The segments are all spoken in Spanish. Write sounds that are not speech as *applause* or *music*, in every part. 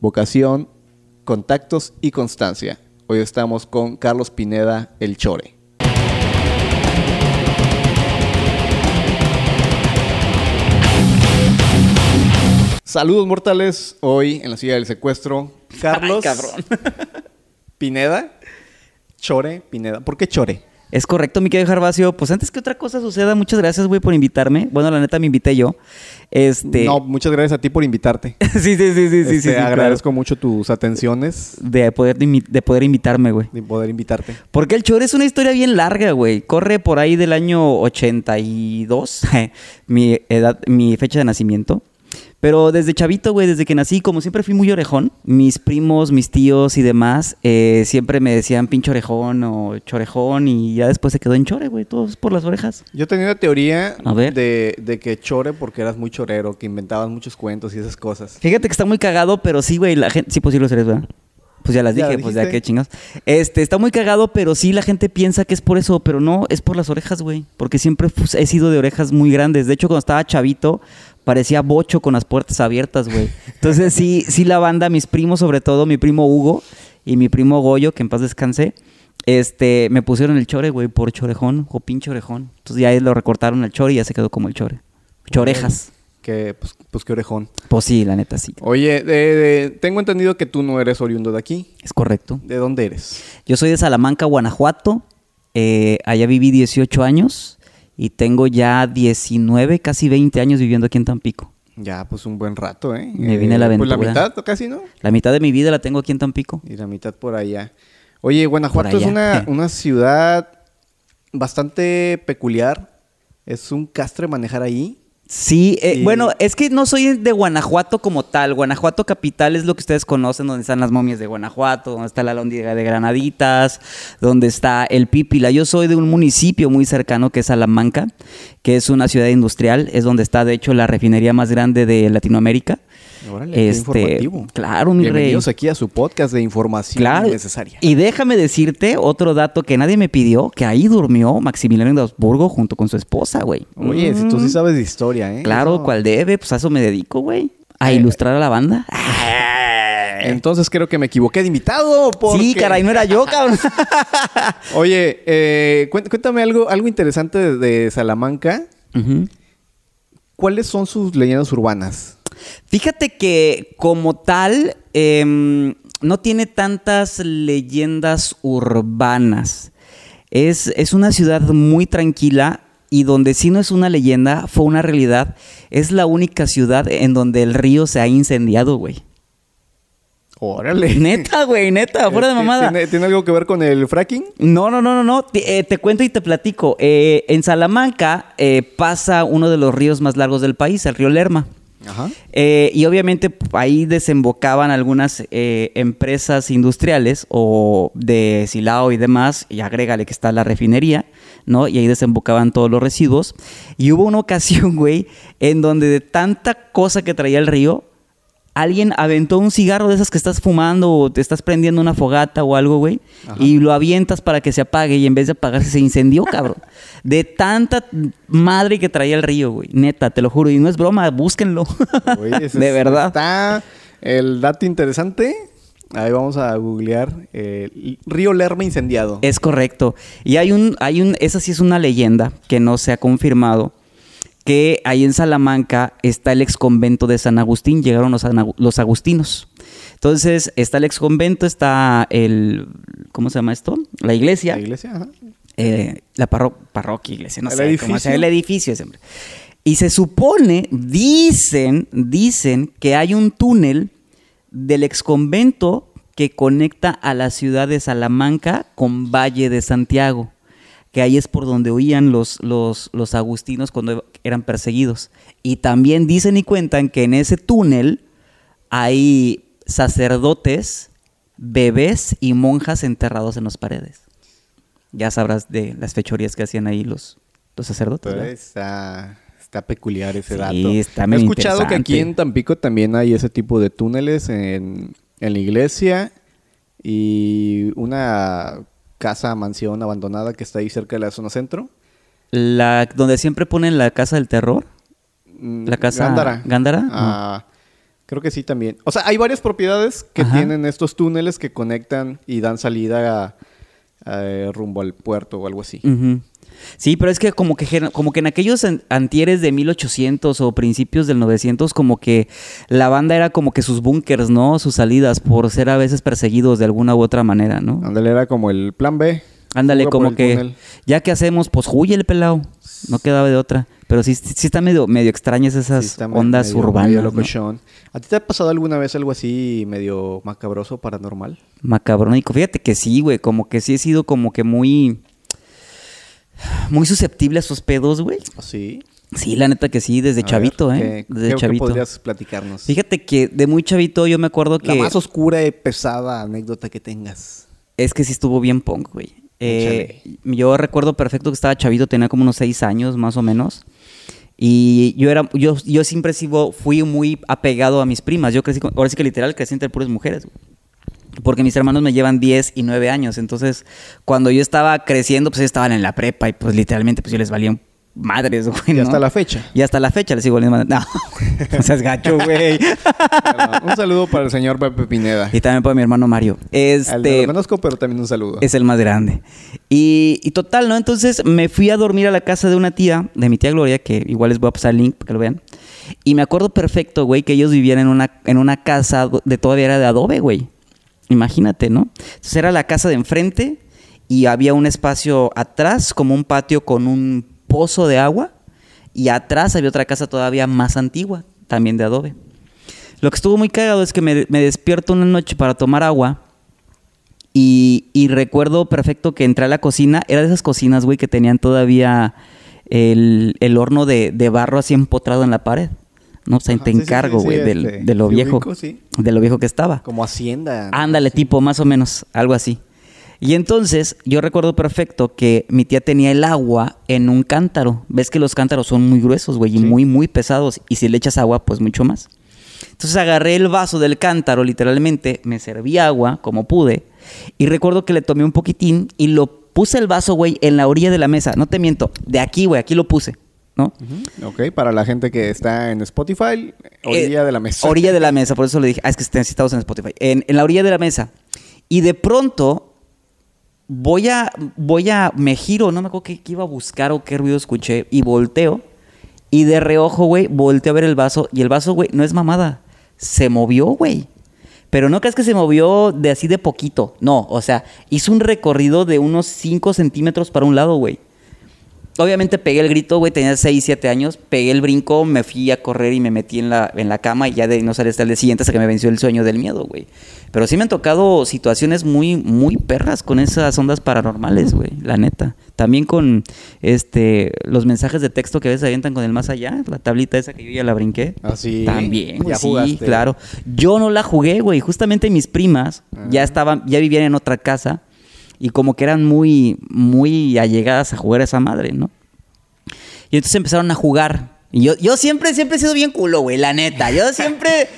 vocación, contactos y constancia. Hoy estamos con Carlos Pineda, el Chore. Saludos mortales, hoy en la silla del secuestro, Carlos Ay. *laughs* Pineda, Chore Pineda. ¿Por qué Chore? Es correcto, mi querido Gervasio. Pues antes que otra cosa suceda, muchas gracias, güey, por invitarme. Bueno, la neta me invité yo. Este. No, muchas gracias a ti por invitarte. *laughs* sí, sí, sí, sí, sí, Este, sí, sí, claro. agradezco mucho tus atenciones De poder, de poder invitarme, güey. de poder invitarte. Porque el Chore es una historia bien larga, güey. Corre por ahí del año 82, *laughs* mi edad, mi fecha de nacimiento. Pero desde chavito, güey, desde que nací, como siempre fui muy orejón, mis primos, mis tíos y demás, eh, siempre me decían pinche orejón o chorejón y ya después se quedó en chore, güey, todos por las orejas. Yo tenía una teoría A ver. De, de que chore porque eras muy chorero, que inventabas muchos cuentos y esas cosas. Fíjate que está muy cagado, pero sí, güey, la gente, sí, pues sí eres, ¿verdad? Pues ya las Ya dije, pues ya qué chingados. Este, está muy cagado, pero sí la gente piensa que es por eso, pero no, es por las orejas, güey. Porque siempre pues, he sido de orejas muy grandes. De hecho, cuando estaba chavito, parecía bocho con las puertas abiertas, güey. Entonces sí, sí la banda, mis primos sobre todo, mi primo Hugo y mi primo Goyo, que en paz descanse, este, me pusieron el chore, güey, por chorejón o pinche orejón. Entonces ya lo recortaron al chore y ya se quedó como el chore. Chorejas. Que, pues, pues qué orejón. Pues sí, la neta sí. Oye, tengo entendido que tú no eres oriundo de aquí. Es correcto. ¿De dónde eres? Yo soy de Salamanca, Guanajuato. Eh, allá viví 18 años y tengo ya 19, casi 20 años viviendo aquí en Tampico. Ya, pues un buen rato, ¿eh? Me vine a la Pues la aventura. mitad casi, ¿no? La mitad de mi vida la tengo aquí en Tampico. Y la mitad por allá. Oye, Guanajuato es una, *laughs* una ciudad bastante peculiar. Es un castre manejar ahí. Sí, eh, Y- bueno, es que no soy de Guanajuato como tal. Guanajuato capital es lo que ustedes conocen, donde están las momias de Guanajuato, donde está la lóndiga de Granaditas, donde está el Pípila. Yo soy de un municipio muy cercano que es Salamanca, que es una ciudad industrial, es donde está de hecho la refinería más grande de Latinoamérica. Órale, informativo. Claro, mi rey. Bienvenidos aquí a su podcast de información Claro. necesaria. Y déjame decirte otro dato que nadie me pidió, que ahí durmió Maximiliano de Habsburgo junto con su esposa, güey. Oye, si tú sí sabes de historia, ¿eh? Mm. Claro, cual debe, pues a eso me dedico, güey. A Eh, ilustrar a la banda. *laughs* Entonces creo que me equivoqué de invitado. Porque... Sí, caray, no era yo, *laughs* cabrón. Oye, eh, cuént- cuéntame algo, algo interesante de, Salamanca. ¿Cuáles son sus leyendas urbanas? Fíjate que como tal, em, no tiene tantas leyendas urbanas. Es, es una ciudad muy tranquila y donde sí no es una leyenda, fue una realidad. Es la única ciudad en donde el río se ha incendiado, güey. Órale. Neta, güey, neta, *laughs* fuera de mamada. ¿Tiene, tiene algo que ver con el fracking? No, no, no, no, no. Te, eh, te cuento y te platico. Eh, en Salamanca eh, pasa uno de los ríos más largos del país, el río Lerma. Eh, y obviamente ahí desembocaban algunas eh, empresas industriales o de Silao y demás, y agrégale que está la refinería, ¿no? Y ahí desembocaban todos los residuos. Y hubo una *laughs* ocasión, güey, en donde de tanta cosa que traía el río, alguien aventó un cigarro de esas que estás fumando o te estás prendiendo una fogata o algo, güey, y lo avientas para que se apague y en vez de apagarse se incendió, cabrón. *laughs* De tanta madre que traía el río, güey. Neta, te lo juro. Y no es broma, búsquenlo. *laughs* De es- verdad. Está el dato interesante. Ahí vamos a googlear. eh, Río Lerma incendiado. Es correcto. Y hay un, hay un, esa sí es una leyenda que no se ha confirmado, que ahí en Salamanca está el ex convento de San Agustín, llegaron los, agustinos. Entonces, está el ex convento, está el, ¿cómo se llama esto? La iglesia. La iglesia, ajá. eh, la parro- parroquia, iglesia, no ¿El sé edificio? cómo sea, el edificio siempre. Y se supone, dicen, dicen que hay un túnel del exconvento que conecta a la ciudad de Salamanca con Valle de Santiago, que ahí es por donde huían los, los, los agustinos cuando eran perseguidos. Y también dicen y cuentan que en ese túnel hay sacerdotes, bebés y monjas enterrados en las paredes. Ya sabrás de las fechorías que hacían ahí los, los sacerdotes. Pero ¿verdad? está, está peculiar ese Sí, dato. está He escuchado que aquí en. Tampico también hay ese tipo de túneles en, en la iglesia y una casa, mansión abandonada que está ahí cerca de la zona centro. La, donde siempre ponen la casa del terror. Mm, La casa Gándara. Gándara, Ah, Creo que sí también. O sea, hay varias propiedades que Ajá. tienen estos túneles que conectan y dan salida a- a- rumbo al puerto o algo así. Sí, pero es que como que como que en aquellos an- antieres de 1800 o principios del 900 como que la banda era como que sus búnkers, ¿no? Sus salidas por ser a veces perseguidos de alguna u otra manera, ¿no? Ándale, era como el plan B. Ándale, como que túnel. ya que hacemos, pues huye el pelado. No quedaba de otra. Pero sí, sí está medio, medio extrañas esas Sí, ondas medio- urbanas. medio ¿no? locochón. ¿A ti te ha pasado alguna vez algo así medio macabroso, paranormal? Macabrónico. Fíjate que sí, güey. Como que sí he sido como que muy. Muy susceptible a esos pedos, güey. Sí. Sí, la neta que sí, desde A chavito, ver, ¿eh? ¿qué- Desde chavito. podrías platicarnos? Fíjate que de muy chavito yo me acuerdo que. La más oscura y pesada anécdota que tengas. Es que sí estuvo bien punk, güey. Eh, yo recuerdo perfecto que estaba chavito, tenía como unos seis años más o menos. Y yo era, yo, yo siempre sigo, fui muy apegado a mis primas. Yo crecí, ahora sí que literal crecí entre puras mujeres. Porque mis hermanos me llevan 10 y 9 años. Entonces, cuando yo estaba creciendo, pues ellos estaban en la prepa y pues literalmente pues yo les valía un madres, *laughs* güey. Y ¿no? hasta la fecha. Y hasta la fecha les sigo valiendo madres. *laughs* No, *laughs* no seas gacho, güey. Un saludo para el señor Pepe Pineda. y también para mi hermano Mario. Al de Este, lo conozco, pero también un saludo. es el más grande. Y, y total, ¿no? Entonces me fui a dormir a la casa de una tía, de mi tía Gloria, que igual les voy a pasar el link para que lo vean. Y me acuerdo perfecto, güey, que ellos vivían en una, en una casa de todavía era de adobe, güey. Imagínate, ¿no? Entonces era la casa de enfrente y había un espacio atrás, como un patio con un pozo de agua. Y atrás había otra casa todavía más antigua, también de adobe. Lo que estuvo muy cagado es que me, me despierto una noche para tomar agua. Y, y recuerdo perfecto que entré a la cocina. Era de esas cocinas, güey, que tenían todavía el, el horno de, de barro así empotrado en la pared. ¿No? O sea, Ajá, te sí, encargo, sí, güey, sí, este, de lo viejo. ubico, sí. De lo viejo que estaba. Como hacienda. Ándale, Sí. tipo, más o menos, algo así. Y entonces, yo recuerdo perfecto que mi tía tenía el agua en un cántaro. Ves que los cántaros son muy gruesos, güey, y Sí. muy, muy pesados. Y si le echas agua, pues mucho más. Entonces agarré el vaso del cántaro, literalmente, me serví agua como pude. Y recuerdo que le tomé un poquitín y lo puse el vaso, güey, en la orilla de la mesa. No te miento, de aquí, güey, aquí lo puse, ¿no? Ok, para la gente que está en Spotify, orilla Eh, de la mesa. Orilla de la *laughs* mesa, por eso le dije, ah, es que necesitamos en Spotify. En, en la orilla de la mesa. Y de pronto voy a, voy a, me giro, no me acuerdo qué, iba a buscar o qué ruido escuché, y volteo. Y de reojo, güey, volteo a ver el vaso. Y el vaso, güey, no es mamada. Se movió, güey. Pero no crees que se movió de así de poquito. No, o sea, hizo un recorrido de unos 5 centímetros para un lado, güey. Obviamente pegué el grito, güey, tenía 6, 7 años, pegué el brinco, me fui a correr y me metí en la, en la cama y ya de no salí hasta el día siguiente hasta que me venció el sueño del miedo, güey. Pero sí me han tocado situaciones muy, muy perras con esas ondas paranormales, güey, la neta. También con este los mensajes de texto que a veces avientan con el más allá, la tablita esa que yo ya la brinqué. ¿Ah, sí? También, güey, ¿Ya sí, jugaste? claro. Yo no la jugué, güey. Justamente mis primas ya Ah. estaban, ya vivían en otra casa y como que eran muy, muy allegadas a jugar a esa madre, ¿no? Y entonces empezaron a jugar. Y yo, yo siempre, siempre he sido bien culo, güey, la neta. Yo *laughs* siempre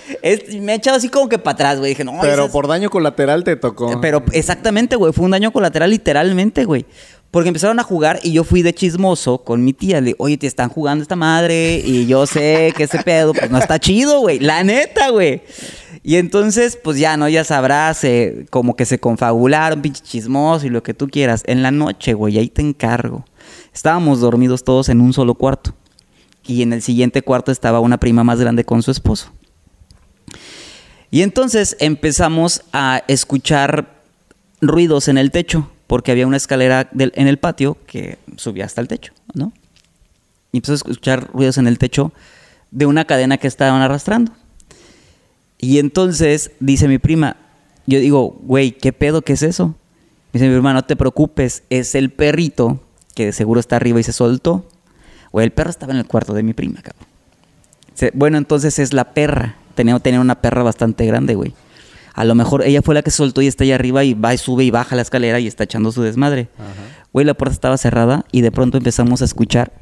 me he echado así como que para atrás, güey. Dije, no, Pero esas- por daño colateral te tocó. pero exactamente, güey, fue un daño colateral literalmente, güey. Porque empezaron a jugar y yo fui de chismoso con mi tía. Le oye, te están jugando esta madre y yo sé que ese pedo pues no está chido, güey. La neta, güey. Y entonces, pues ya, ¿no? Ya sabrás, eh, como que se confabularon, pinche chismoso y lo que tú quieras. En la noche, güey, ahí te encargo. Estábamos dormidos todos en un solo cuarto. Y en el siguiente cuarto estaba una prima más grande con su esposo. Y entonces empezamos a escuchar ruidos en el techo, porque había una escalera en el patio que subía hasta el techo, ¿no? Y empezó a escuchar ruidos en el techo de una cadena que estaban arrastrando. Y entonces dice mi prima, yo digo, güey, ¿qué pedo? ¿Qué es eso? Dice mi prima, no te preocupes, es el perrito que de seguro está arriba y se soltó. Güey, el perro estaba en el cuarto de mi prima, cabrón. Bueno, entonces es la perra. Tenía, tenía una perra bastante grande, güey. A lo mejor ella fue la que soltó y está ahí arriba y va y sube y baja la escalera y está echando su desmadre. Güey, la puerta estaba cerrada y de pronto empezamos a escuchar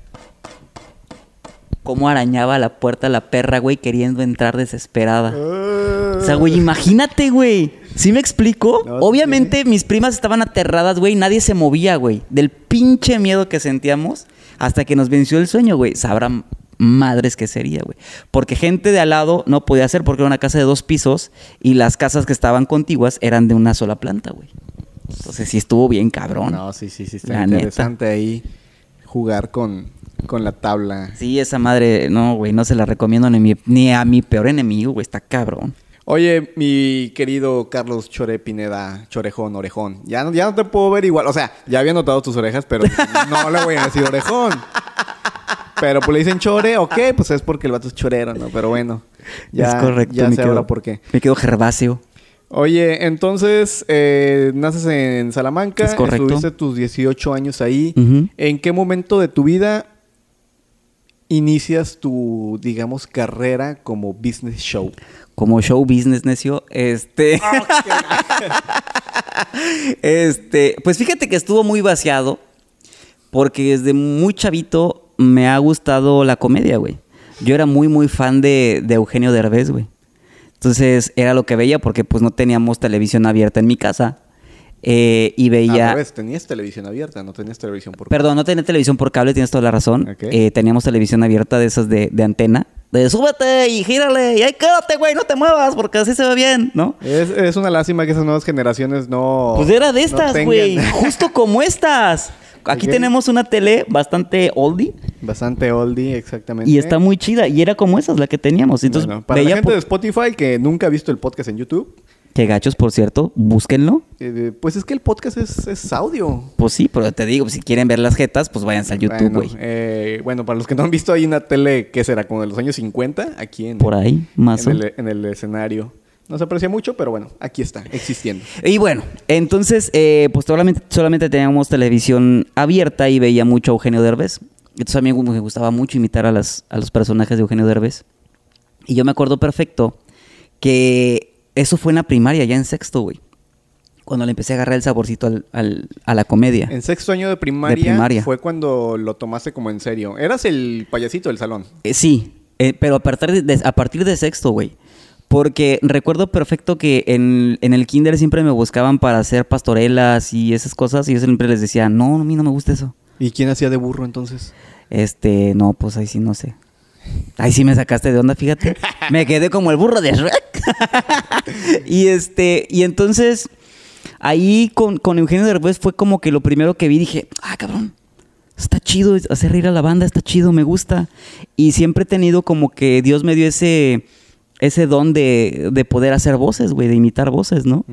cómo arañaba la puerta la perra, güey, queriendo entrar desesperada. O sea, güey, imagínate, güey. ¿Sí me explico? No, Obviamente mis primas estaban aterradas, güey. Nadie se movía, güey. Del pinche miedo que sentíamos hasta que nos venció el sueño, güey. Sabrán madres que sería, güey. Porque gente de al lado no podía hacer porque era una casa de dos pisos y las casas que estaban contiguas eran de una sola planta, güey. Entonces sí estuvo bien cabrón. No, sí, sí, sí, está La interesante ahí jugar con, con la tabla. Sí, esa madre, no, güey, no se la recomiendo ni, mi- ni a mi peor enemigo, güey, está cabrón. Oye, mi querido Carlos Chore Pineda, Chorejón, Orejón. Ya no, ya no te puedo ver igual. O sea, ya había notado tus orejas, pero *laughs* no le voy a decir Orejón. Pero pues le dicen Chore, ok, pues es porque el vato es chorero, ¿no? Pero bueno, ya, es correcto. ya me sé quedo- ahora por qué. Me quedo Gervasio. Oye, entonces, eh, naces en Salamanca, Es correcto. estuviste tus 18 años ahí. ¿En qué momento de tu vida inicias tu, digamos, carrera como business show? Como show business, necio. Este. *laughs* este. Pues fíjate que estuvo muy vaciado. Porque desde muy chavito me ha gustado la comedia, güey. Yo era muy, muy fan de, de Eugenio Derbez, güey. Entonces era lo que veía porque pues no teníamos televisión abierta en mi casa. Eh, y Al veía... revés, tenías televisión abierta, no tenías televisión por Perdón, no tenía televisión por cable, tienes toda la razón. Eh, teníamos televisión abierta de esas de, de antena. De súbete y gírale y ahí quédate, güey, no te muevas porque así se ve bien, ¿no? Es, es una lástima que esas nuevas generaciones no. Pues era de estas, güey. *laughs* Justo como estas. Aquí tenemos una tele bastante oldie Bastante oldie, exactamente. y está muy chida. Y era como esas, la que teníamos. Entonces, Bueno, para la gente de Spotify que nunca ha visto el podcast en YouTube, Que gachos, por cierto, búsquenlo. eh, pues es que el podcast es, es audio. Pues sí, pero te digo, si quieren ver las jetas, pues váyanse al YouTube, bueno, güey. eh, bueno, para los que no han visto, hay una tele que será como de los años 50 aquí en, Por ahí, más o en, el, en el escenario. No se aprecia mucho, pero bueno, aquí está, existiendo. Y bueno, entonces, eh, pues solamente, solamente teníamos televisión abierta y veía mucho a Eugenio Derbez. Entonces a mí me gustaba mucho imitar a, las, a los personajes de Eugenio Derbez. Y yo me acuerdo perfecto que eso fue en la primaria, ya en sexto, güey. Cuando le empecé a agarrar el saborcito al- al- a la comedia. En sexto año de primaria, De primaria. fue cuando lo tomaste como en serio. Eras el payasito del salón. Eh, sí, eh, pero a partir de, de- a partir de sexto, güey. Porque recuerdo perfecto que en, en el kinder siempre me buscaban para hacer pastorelas y esas cosas. Y yo siempre les decía, no, a mí no me gusta eso. ¿Y quién hacía de burro entonces? Este, no, pues ahí sí no sé. Ahí sí me sacaste de onda, fíjate. Me quedé como el burro de Shrek. *laughs* y este, y entonces, ahí con, con Eugenio Derbez fue como que lo primero que vi, dije, ah, cabrón, está chido hacer reír a la banda, está chido, me gusta. Y siempre he tenido como que Dios me dio ese, ese don de, de poder hacer voces, güey, de imitar voces, ¿no?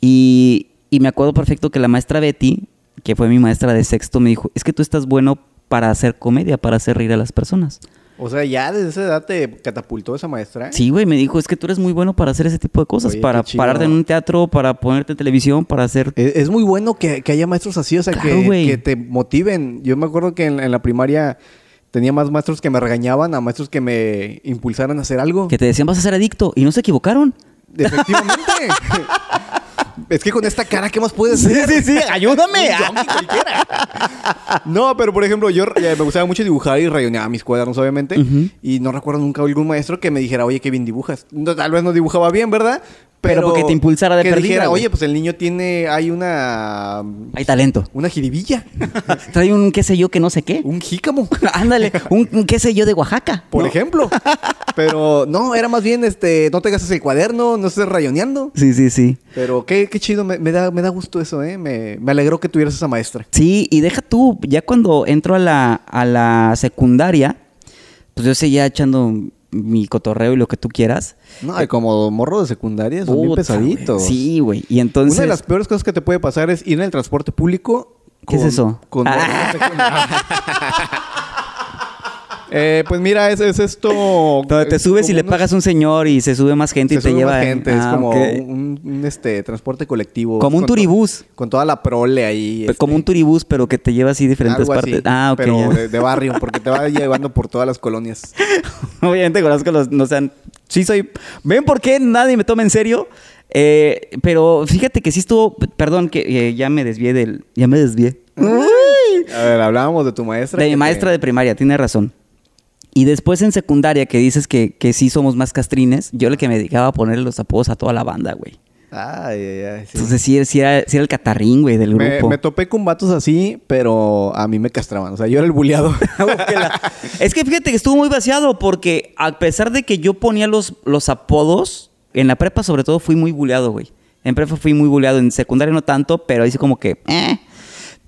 Y, y me acuerdo perfecto que la maestra Betty, que fue mi maestra de sexto, me dijo, es que tú estás bueno para hacer comedia, para hacer reír a las personas. O sea, ya desde esa edad te catapultó esa maestra. Sí, güey, me dijo, es que tú eres muy bueno para hacer ese tipo de cosas, Oye, para pararte en un teatro, para ponerte en televisión, para hacer... Es, es muy bueno que, que haya maestros así, o sea, Claro, que, que te motiven. Yo me acuerdo que en, en la primaria tenía más maestros que me regañaban a maestros que me impulsaran a hacer algo. Que te decían vas a ser adicto y no se equivocaron. Efectivamente. *laughs* es que con esta cara, ¿qué más puedes hacer? sí, sí, ayúdame. Zombie cualquiera. No, pero por ejemplo, yo eh, me gustaba mucho dibujar y rayoneaba mis cuadernos, obviamente. Y no recuerdo nunca algún maestro que me dijera, oye, qué bien dibujas. No, tal vez no dibujaba bien, ¿verdad? Pero porque te impulsara de que perdida, dijera, oye, pues el niño tiene, hay una, Hay talento. una jiribilla, *laughs* Trae un qué sé yo que no sé qué. un jícamo, *laughs* Ándale, un, un qué sé yo de Oaxaca. por ¿no? ejemplo. Pero no, era más bien, este, no te gastes el cuaderno, no estés rayoneando. Sí, sí, sí. Pero qué, qué chido, me, me da, me da gusto eso, ¿eh? Me, me alegró que tuvieras esa maestra. Sí, y deja tú, ya cuando entro a la, a la secundaria, pues yo seguía echando mi cotorreo y lo que tú quieras. No, y como morro de secundaria son bien pesaditos. Sí, güey. Y entonces... Una de las peores cosas que te puede pasar es ir en el transporte público. ¿Qué es eso? Con Ah. *laughs* Eh, pues mira, es, es esto. Donde te es subes y le unos- pagas a un señor y se sube más gente se y te sube lleva... más gente, es Ah, como un, un, este transporte colectivo. Como un Con to- turibús. Con toda la prole ahí. este, Como un turibús, pero que te lleva así diferentes algo partes. así, ah, ok. Pero de, de barrio, porque te va *laughs* llevando por todas las colonias. *laughs* Obviamente conozco los... No sean... Sí soy... ¿Ven por qué nadie me toma en serio? Eh, pero fíjate que sí estuvo... Perdón, que eh, ya me desvié del... Ya me desvié. A ver, hablábamos de tu maestra. De mi te- maestra de primaria, tiene razón. Y después en secundaria, que dices que, que sí somos más castrines, yo el que me dedicaba a ponerle los apodos a toda la banda, güey. Ay, ay, ay. sí. Entonces sí, sí era, sí era el catarrín, güey, del Me, grupo. me topé con vatos así, pero a mí me castraban. O sea, yo era el buleado. *laughs* es que fíjate que estuvo muy vaciado porque a pesar de que yo ponía los, los apodos, en la prepa sobre todo fui muy buleado, güey. En prepa fui muy buleado, en secundaria no tanto, pero ahí sí como que... eh.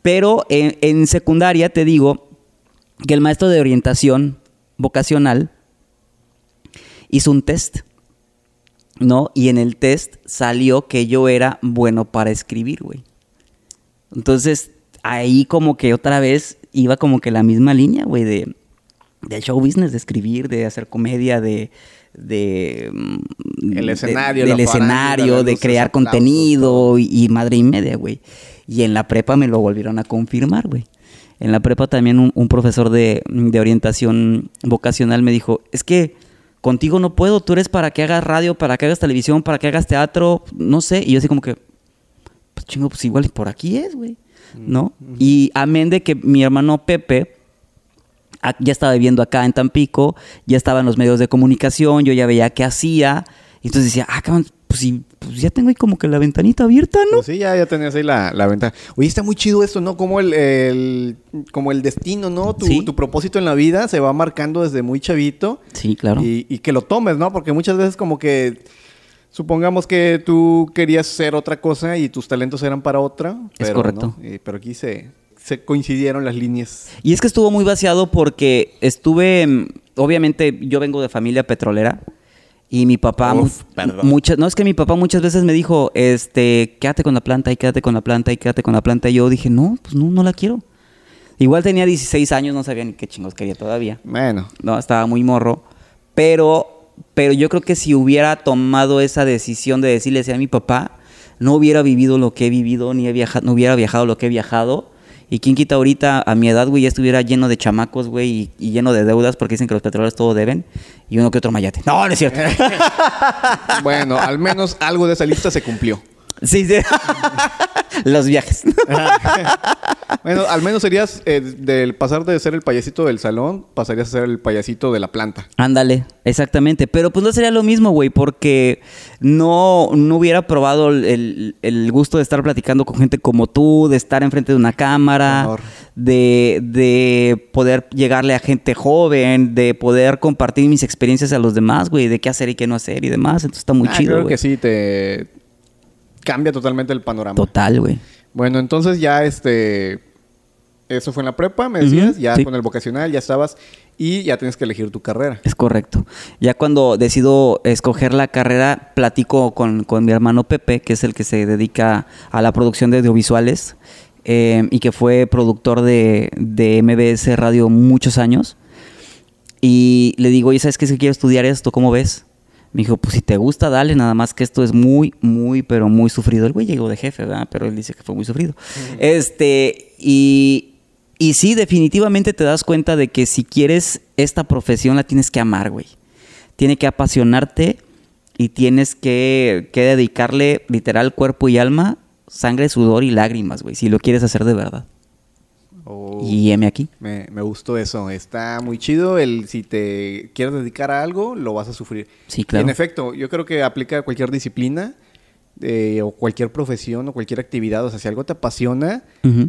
Pero en, en secundaria te digo que el maestro de orientación vocacional hizo un test, ¿no? Y en el test salió que yo era bueno para escribir, güey. Entonces, ahí como que otra vez iba como que la misma línea, güey, de, de show business, de escribir, de hacer comedia, de... de mm, El de- escenario, del farándula, escenario, de crear contenido y, y madre y media, güey. Y en la prepa me lo volvieron a confirmar, güey. En la prepa también un, un profesor de, de orientación vocacional me dijo, es que contigo no puedo, tú eres para que hagas radio, para que hagas televisión, para que hagas teatro, no sé. Y yo así como que, pues chingo, pues igual por aquí es, güey. ¿No? Y amén de que mi hermano Pepe ya estaba viviendo acá en Tampico, ya estaba en los medios de comunicación, yo ya veía qué hacía. Y entonces decía, ah, cabrón, pues, sí, pues ya tengo ahí como que la ventanita abierta, ¿no? Pues sí, ya, ya tenías ahí la, la ventaja. Oye, está muy chido esto, ¿no? Como el, el- como el destino, ¿no? Tu, Sí. tu propósito en la vida se va marcando desde muy chavito. Sí, claro. Y, y que lo tomes, ¿no? Porque muchas veces como que... Supongamos que tú querías ser otra cosa y tus talentos eran para otra. Es correcto. no. Pero aquí se, se coincidieron las líneas. Y es que estuvo muy vaciado porque estuve, mm, obviamente yo vengo de familia petrolera y mi papá, Uf, muchas, no es que mi papá muchas veces me dijo, este, quédate con la planta y quédate con la planta y quédate con la planta y yo dije, no, pues no, no la quiero. Igual tenía 16 años, no sabía ni qué chingos quería todavía. Bueno, No, estaba muy morro. Pero, pero yo creo que si hubiera tomado esa decisión de decirle a mi papá, no hubiera vivido lo que he vivido, ni he viajado, no hubiera viajado lo que he viajado. Y quién quita ahorita, a mi edad, güey, ya estuviera lleno de chamacos, güey, y, lleno de deudas, porque dicen que los petroleros todo deben, y uno que otro mayate. No, no es cierto. *laughs* bueno, al menos algo de esa lista se cumplió. Sí, sí. *laughs* los viajes. *laughs* Bueno, al menos serías eh, del pasar de ser el payasito del salón, pasarías a ser el payasito de la planta. Ándale, exactamente. Pero pues no sería lo mismo, güey, porque no, no hubiera probado el, el- gusto de estar platicando con gente como tú, de estar enfrente de una cámara, de, de poder llegarle a gente joven, de poder compartir mis experiencias a los demás, güey, de qué hacer y qué no hacer y demás. Entonces está muy Ah, chido, Creo güey. que sí, te cambia totalmente el panorama. Total, güey. Bueno, entonces ya este. Eso fue en la prepa, me decías, ya sí. con el vocacional, ya estabas y ya tienes que elegir tu carrera. Es correcto. Ya cuando decido escoger la carrera, platico con, con mi hermano Pepe, que es el que se dedica a la producción de audiovisuales eh, y que fue productor de, de MBS Radio muchos años. Y le digo, oye, ¿sabes qué? Es que quiero estudiar esto, ¿cómo ves? Me dijo, pues si te gusta, dale, nada más que esto es muy, muy, pero muy sufrido. El güey llegó de jefe, ¿verdad? Pero él dice que fue muy sufrido. Este, y, y sí, definitivamente te das cuenta de que si quieres esta profesión la tienes que amar, güey. Tiene que apasionarte y tienes que, que dedicarle literal cuerpo y alma, sangre, sudor y lágrimas, güey, si lo quieres hacer de verdad. Oh, Y heme aquí. me, me gustó eso. Está muy chido. El si te quieres dedicar a algo, lo vas a sufrir. Sí, claro. en efecto, yo creo que aplica a cualquier disciplina eh, o cualquier profesión o cualquier actividad. O sea, si algo te apasiona, Ujú.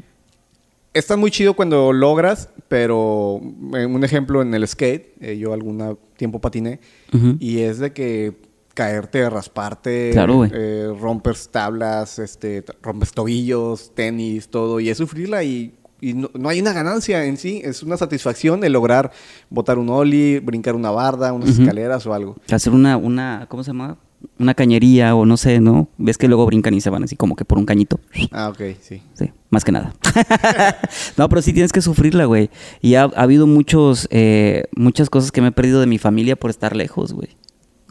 está muy chido cuando logras, pero eh, un ejemplo en el skate, eh, yo algún tiempo patiné, Ujú. y es de que caerte, rasparte, Claro, eh, rompes tablas, este, rompes tobillos, tenis, todo, y es sufrirla y, y no, no hay una ganancia en sí, es una satisfacción el lograr botar un ollie, brincar una barda, unas escaleras o algo. Hacer una, una, ¿cómo se llama? Una cañería o no sé, ¿no? Ves que luego brincan y se van así como que por un cañito. Ah, ok, sí. Sí, más que nada. *laughs* no, pero sí tienes que sufrirla, güey. Y ha, ha habido muchos, eh, muchas cosas que me he perdido de mi familia por estar lejos, güey.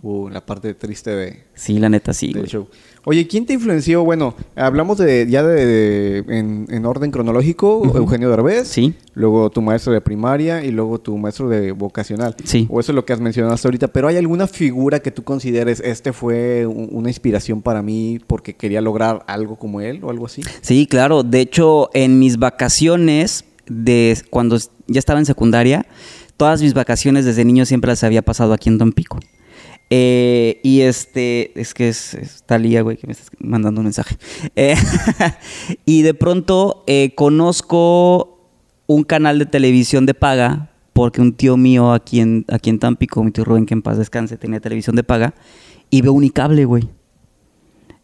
Uh, la parte triste de, Sí, la neta, sí, güey. show. Oye, ¿quién te influenció? Bueno, hablamos de ya de, de- en, en orden cronológico. Eugenio Derbez, Sí. luego tu maestro de primaria y luego tu maestro de vocacional. Sí. O eso es lo que has mencionado hasta ahorita, pero ¿hay alguna figura que tú consideres, este fue un- una inspiración para mí porque quería lograr algo como él o algo así? Sí, claro. De hecho, en mis vacaciones, de cuando ya estaba en secundaria, todas mis vacaciones desde niño siempre las había pasado aquí en Tampico. Eh, y este, es que es, es Talía, güey, que me estás mandando un mensaje. Eh, *laughs* y de pronto eh, conozco un canal de televisión de paga, porque un tío mío aquí en, aquí en Tampico, mi tío Rubén, que en paz descanse, tenía televisión de paga, y veo Unicable, güey.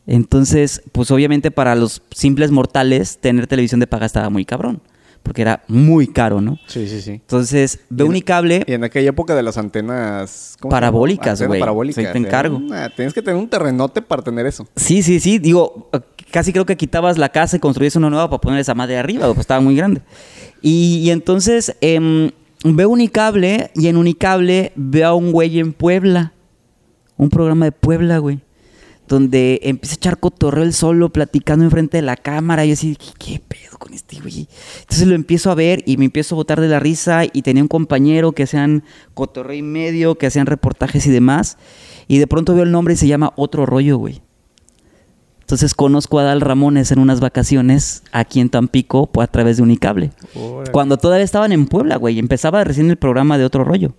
Entonces, pues obviamente para los simples mortales, tener televisión de paga estaba muy cabrón, porque era muy caro, ¿no? Sí, sí, sí. Entonces, en- Unicable, Y en aquella época de las antenas... Parabólicas, güey. Parabólicas. Sí, te Era encargo. tienes que tener un terrenote para tener eso. Sí, sí, sí. Digo, casi creo que quitabas la casa y construías una nueva para poner esa madre arriba, pues estaba muy grande. Y, y entonces em, veo Unicable y en Unicable veo a un güey en Puebla. Un programa de Puebla, güey. Donde empieza a echar cotorreo él solo, platicando enfrente de la cámara. Y yo así, ¿qué, pedo con este güey? Entonces lo empiezo a ver y me empiezo a botar de la risa. Y tenía un compañero que hacían cotorreo y medio, que hacían reportajes y demás. Y de pronto veo el nombre y se llama Otro Rollo, güey. Entonces conozco a Adal Ramones en unas vacaciones aquí en Tampico pues, a través de Unicable. Cuando todavía estaban en Puebla, güey. Empezaba recién el programa de otro rollo.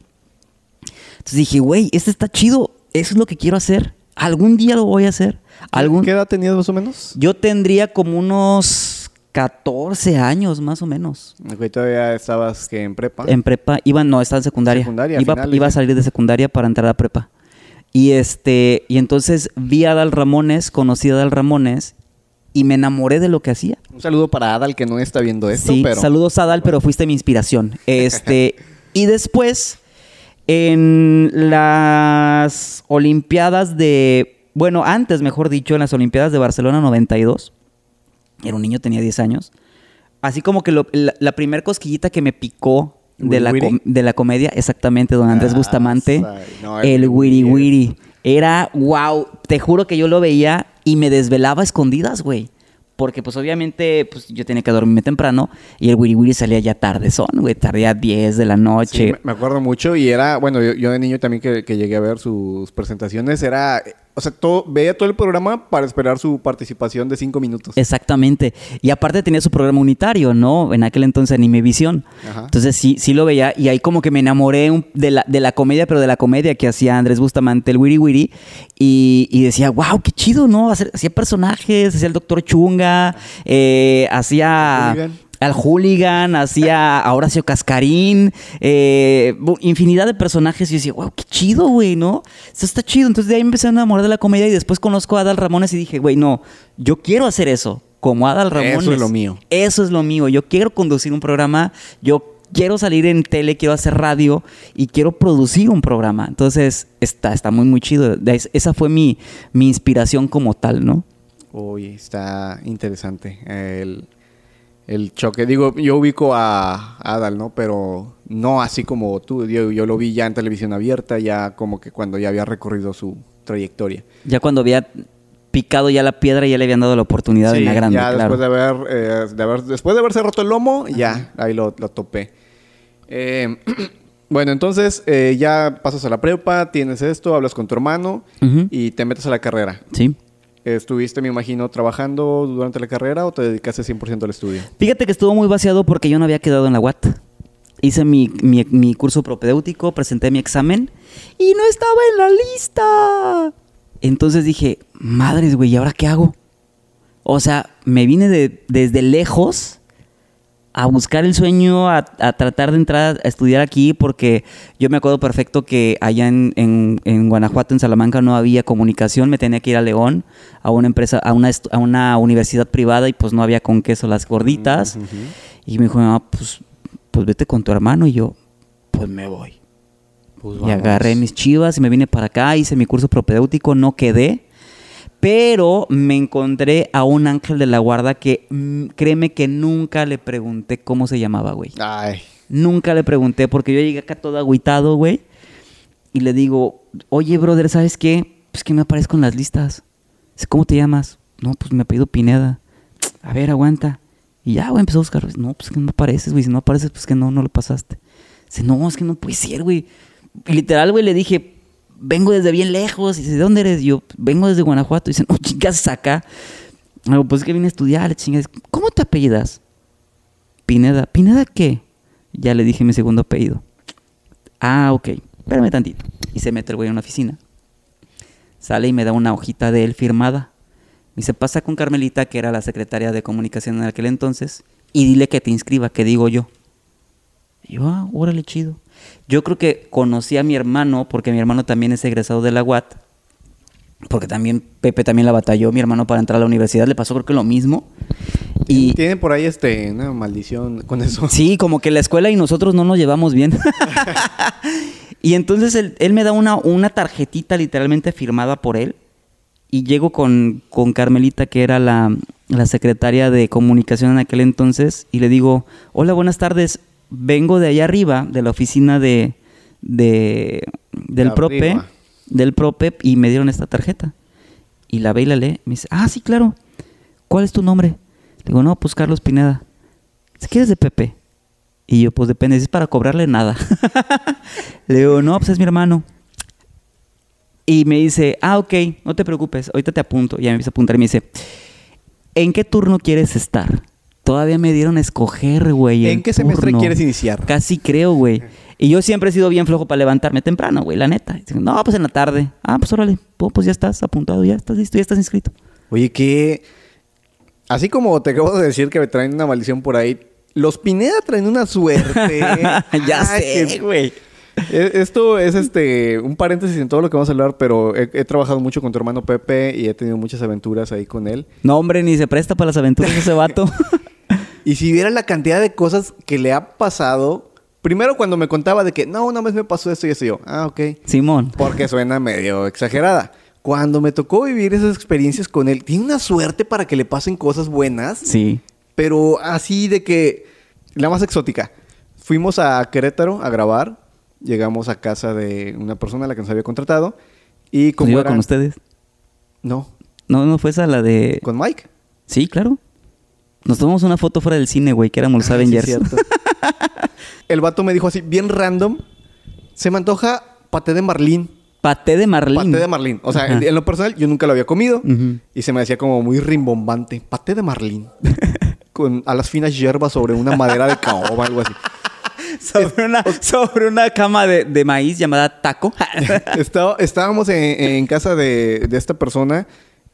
Entonces dije, güey, este está chido. Eso es lo que quiero hacer. Algún día lo voy a hacer. Algún... ¿Qué edad tenías más o menos? Yo tendría como unos 14 años más o menos. Ok, todavía estabas que en prepa. En prepa, iba, no, estaba en secundaria. Secundaria, iba, iba a salir de secundaria para entrar a prepa. Y este, y entonces vi a Adal Ramones, conocí a Adal Ramones y me enamoré de lo que hacía. Un saludo para Adal que no está viendo esto, sí, pero... saludos Adal, pero fuiste mi inspiración. *laughs* Este, y después, en las Olimpiadas de, bueno, antes, mejor dicho, en las Olimpiadas de Barcelona 92, era un niño, tenía 10 años, así como que lo- la, la primer cosquillita que me picó de la, ¿Wiri com- de la comedia, exactamente, don Andrés Ah, Bustamante, no, el Wiri Wiri. Era, wow, te juro que yo lo veía y me desvelaba a escondidas, güey. Porque pues obviamente pues yo tenía que dormirme temprano y el Wiri Wiri salía ya tarde son, güey, tardía 10 de la noche. me- me acuerdo mucho y era, bueno, yo, yo de niño también que, que llegué a ver sus presentaciones, era, o sea, todo, veía todo el programa para esperar su participación de cinco minutos. Exactamente. Y aparte tenía su programa unitario, ¿no? En aquel entonces Animevisión. Entonces sí, sí lo veía y ahí como que me enamoré un- de, la, de la comedia, pero de la comedia que hacía Andrés Bustamante, el Wiri Wiri. Y, y decía, wow, qué chido, ¿no? Hacía personajes, hacía el Doctor Chunga, eh, hacía... Hooligan. Al Hooligan, hacía a Horacio Cascarín, eh, infinidad de personajes. Y yo decía, wow, qué chido, güey, ¿no? Esto está chido. Entonces de ahí me empecé a enamorar de la comedia y después conozco a Adal Ramones y dije, güey, no, yo quiero hacer eso, como Adal Ramones. Eso es lo mío. Eso es lo mío. Yo quiero conducir un programa, yo quiero salir en tele, quiero hacer radio y quiero producir un programa. Entonces, está, está muy, muy chido. Esa fue mi, mi inspiración como tal, ¿no? Oye, está interesante el, el choque. Digo, yo ubico a Adal, ¿no? Pero no así como tú. Yo, yo lo vi ya en televisión abierta, ya como que cuando ya había recorrido su trayectoria. Ya cuando había picado ya la piedra, ya le habían dado la oportunidad Sí, en la grande, ya claro. después de haber, eh, de haber- después de haberse roto el lomo, ya ahí lo, lo topé. Eh, *clears throat* bueno, entonces eh, ya pasas a la prepa, tienes esto, hablas con tu hermano y te metes a la carrera. Sí. ¿Estuviste, me imagino, trabajando durante la carrera o te dedicaste 100% al estudio? Fíjate que estuvo muy vaciado porque yo no había quedado en la UAT. Hice mi, mi- curso propedéutico, presenté mi examen y no estaba en la lista. Entonces dije, madres, güey, ¿y ahora qué hago? O sea, me vine de- desde lejos a buscar el sueño, a, a tratar de entrar a estudiar aquí, porque yo me acuerdo perfecto que allá en, en- en Guanajuato, en Salamanca, no había comunicación, me tenía que ir a León, a una empresa, a una, a una universidad privada, y pues no había con queso las gorditas. Y me dijo, "Ah, pues, pues vete con tu hermano, y yo, pues me voy. Pues Y agarré mis chivas y me vine para acá, hice mi curso propedéutico, no quedé. Pero me encontré a un ángel de la guarda que mm, créeme que nunca le pregunté cómo se llamaba, güey. Ay, Nunca le pregunté porque yo llegué acá todo agüitado, güey. Y le digo, oye, brother, ¿sabes qué? Pues que me aparezco en las listas. Dice, ¿cómo te llamas? No, pues me apellido Pineda. A ver, aguanta. Y ya, güey, empezó a buscar. No, pues que no apareces, güey. Si no apareces, pues que no, no lo pasaste. Dice, no, es que no puede ser, güey. Y literal, güey, le dije, vengo desde bien lejos. Y dice, ¿de dónde eres? Y yo, vengo desde Guanajuato. Y dice, *laughs* no, chingas acá. Pues es que vine a estudiar, chingas. ¿Cómo te apellidas? Pineda. ¿Pineda qué? Ya le dije mi segundo apellido. Ah, ok. Espérame tantito. Y se mete el güey en una oficina. Sale y me da una hojita de él firmada. Me dice, pasa con Carmelita, que era la secretaria de comunicación en aquel entonces, y dile que te inscriba, que digo yo. Y yo, ah, órale, chido. Yo creo que conocí a mi hermano, porque mi hermano también es egresado de la UAT, porque también Pepe también la batalló, mi hermano, para entrar a la universidad, le pasó creo que lo mismo. Y Tiene por ahí este, una maldición con eso. *laughs* sí, como que la escuela y nosotros no nos llevamos bien. *laughs* y entonces él, él me da una, una tarjetita literalmente firmada por él. Y llego con, con Carmelita, que era la, la secretaria de comunicación en aquel entonces, y le digo, hola, buenas tardes, vengo de allá arriba, de la oficina de, de del De PROPE, del PROPE, y me dieron esta tarjeta. Y la ve y la lee. Me dice, ah, sí, claro. ¿Cuál es tu nombre? Le digo, no, pues Carlos Pineda. Dice, ¿qué eres de Pepe? Y yo, pues depende, si es para cobrarle nada. *laughs* Le digo, no, pues es mi hermano. Y me dice, ah, ok, no te preocupes, ahorita te apunto. Y ya me empieza a apuntar y me dice, ¿en qué turno quieres estar? Todavía me dieron a escoger, güey. ¿En qué semestre quieres iniciar? Casi creo, güey. Y yo siempre he sido bien flojo para levantarme temprano, güey, la neta. No, pues en la tarde. Ah, pues órale, pues ya estás apuntado, ya estás listo, ya estás inscrito. Oye, que. Así como te acabo de decir que me traen una maldición por ahí, los Pineda traen una suerte. *laughs* ya Ay, sé, güey. E- Esto es este un paréntesis en todo lo que vamos a hablar, pero he, he trabajado mucho con tu hermano Pepe y he tenido muchas aventuras ahí con él. No, hombre, ni se presta para las aventuras ese vato. *laughs* Y si viera la cantidad de cosas que le ha pasado, primero cuando me contaba de que no, una vez me pasó esto y eso yo, ah, ok. Simón. Porque suena medio exagerada. Cuando me tocó vivir esas experiencias con él, tiene una suerte para que le pasen cosas buenas, Sí. pero así de que la más exótica. Fuimos a Querétaro a grabar, llegamos a casa de una persona a la que nos había contratado y como iba era- con ustedes. No, No, no fue esa la de. con Mike. Sí, claro. Nos tomamos una foto fuera del cine, güey, que éramos los Ah, sí, Avengers. cierto. *laughs* El vato me dijo así, bien random, se me antoja paté de marlín. Paté de Marlín. Paté de marlín. O sea, Ajá. en, lo personal yo nunca lo había comido y se me hacía como muy rimbombante. Paté de marlín. *laughs* con a las finas hierbas sobre una madera de caoba, algo así. *laughs* sobre, una, sobre una cama de, de maíz llamada taco. Estábamos en, en casa de, de esta persona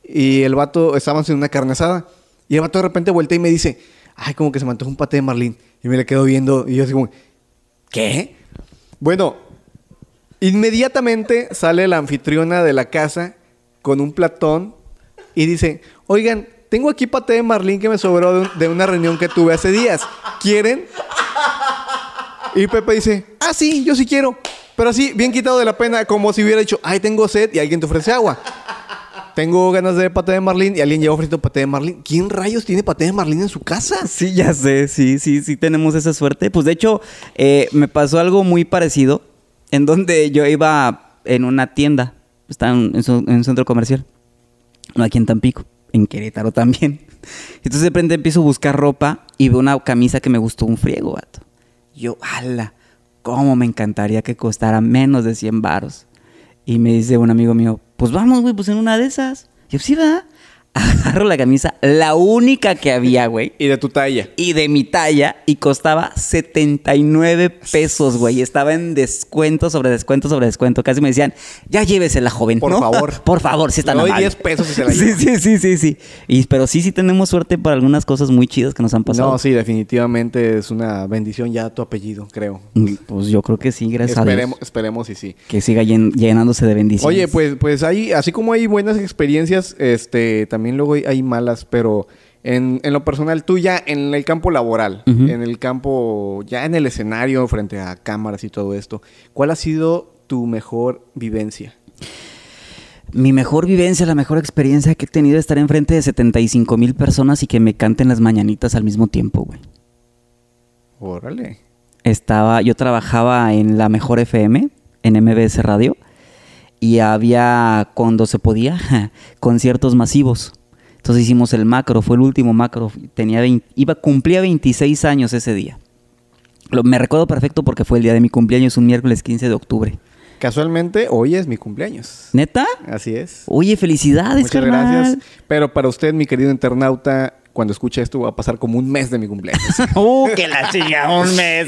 y el vato, estábamos en una carne asada. Y el vato de repente voltea y me dice, ay, como que se me un paté de marlín. Y me le quedo viendo y yo así como, ¿qué? Bueno, inmediatamente sale la anfitriona de la casa con un platón y dice, oigan, tengo aquí paté de marlín que me sobró de, de una reunión que tuve hace días. ¿Quieren? Y Pepe dice, ah, sí, yo sí quiero. Pero así, bien quitado de la pena, como si hubiera dicho, ay, tengo sed y alguien te ofrece agua. Tengo ganas de paté de marlín y alguien lleva ofreciendo paté de marlín. ¿Quién rayos tiene paté de marlín en su casa? sí, ya sé, sí, sí, sí tenemos esa suerte. Pues de hecho, eh, me pasó algo muy parecido, en donde yo iba en una tienda, estaba en un centro comercial, no aquí en Tampico, en Querétaro también. *laughs* Entonces de repente empiezo a buscar ropa y veo una camisa que me gustó un friego, vato. Yo, ala, cómo me encantaría que costara menos de 100 varos. Y me dice un amigo mío, pues vamos, güey, pues en una de esas. Yo, sí. *laughs* Agarro la camisa, la única que había, güey. Y de tu talla. Y de mi talla, y costaba 79 pesos, güey. Estaba en descuento sobre descuento sobre descuento. Casi me decían, ya llévesela, joven. Por ¿no? favor. *laughs* Por favor, si está Le doy normal. 10 pesos y se la *laughs* Sí, lleva. sí, sí, sí, sí. Y, pero sí, sí tenemos suerte para algunas cosas muy chidas que nos han pasado. No, sí, definitivamente es una bendición ya tu apellido, creo. Pues yo creo que sí, gracias Esperemos, a Dios. esperemos y sí. Que siga llen- llenándose de bendiciones. Oye, pues, pues hay, así como hay buenas experiencias, este, también luego hay- malas, pero en, en lo personal, tú ya en el campo laboral, en el campo, ya en el escenario, frente a cámaras y todo esto, ¿cuál ha sido tu mejor vivencia? Mi mejor vivencia, la mejor experiencia que he tenido es estar enfrente de 75 mil personas y que me canten las mañanitas al mismo tiempo, güey. Órale. estaba, yo trabajaba en la mejor FM, en MBS Radio, y había, cuando se podía, *laughs* conciertos masivos. Entonces hicimos el macro, fue el último macro, tenía 20 iba, cumplía 26 años ese día. Lo- me recuerdo perfecto porque fue el día de mi cumpleaños, un miércoles 15 de octubre. Casualmente, hoy es mi cumpleaños. ¿Neta? Así es. Oye, felicidades, Muchas carnal. gracias. Pero para usted, mi querido internauta, cuando escuche esto va a pasar como un mes de mi cumpleaños. *laughs* ¡Uh, que la chinga! Un mes.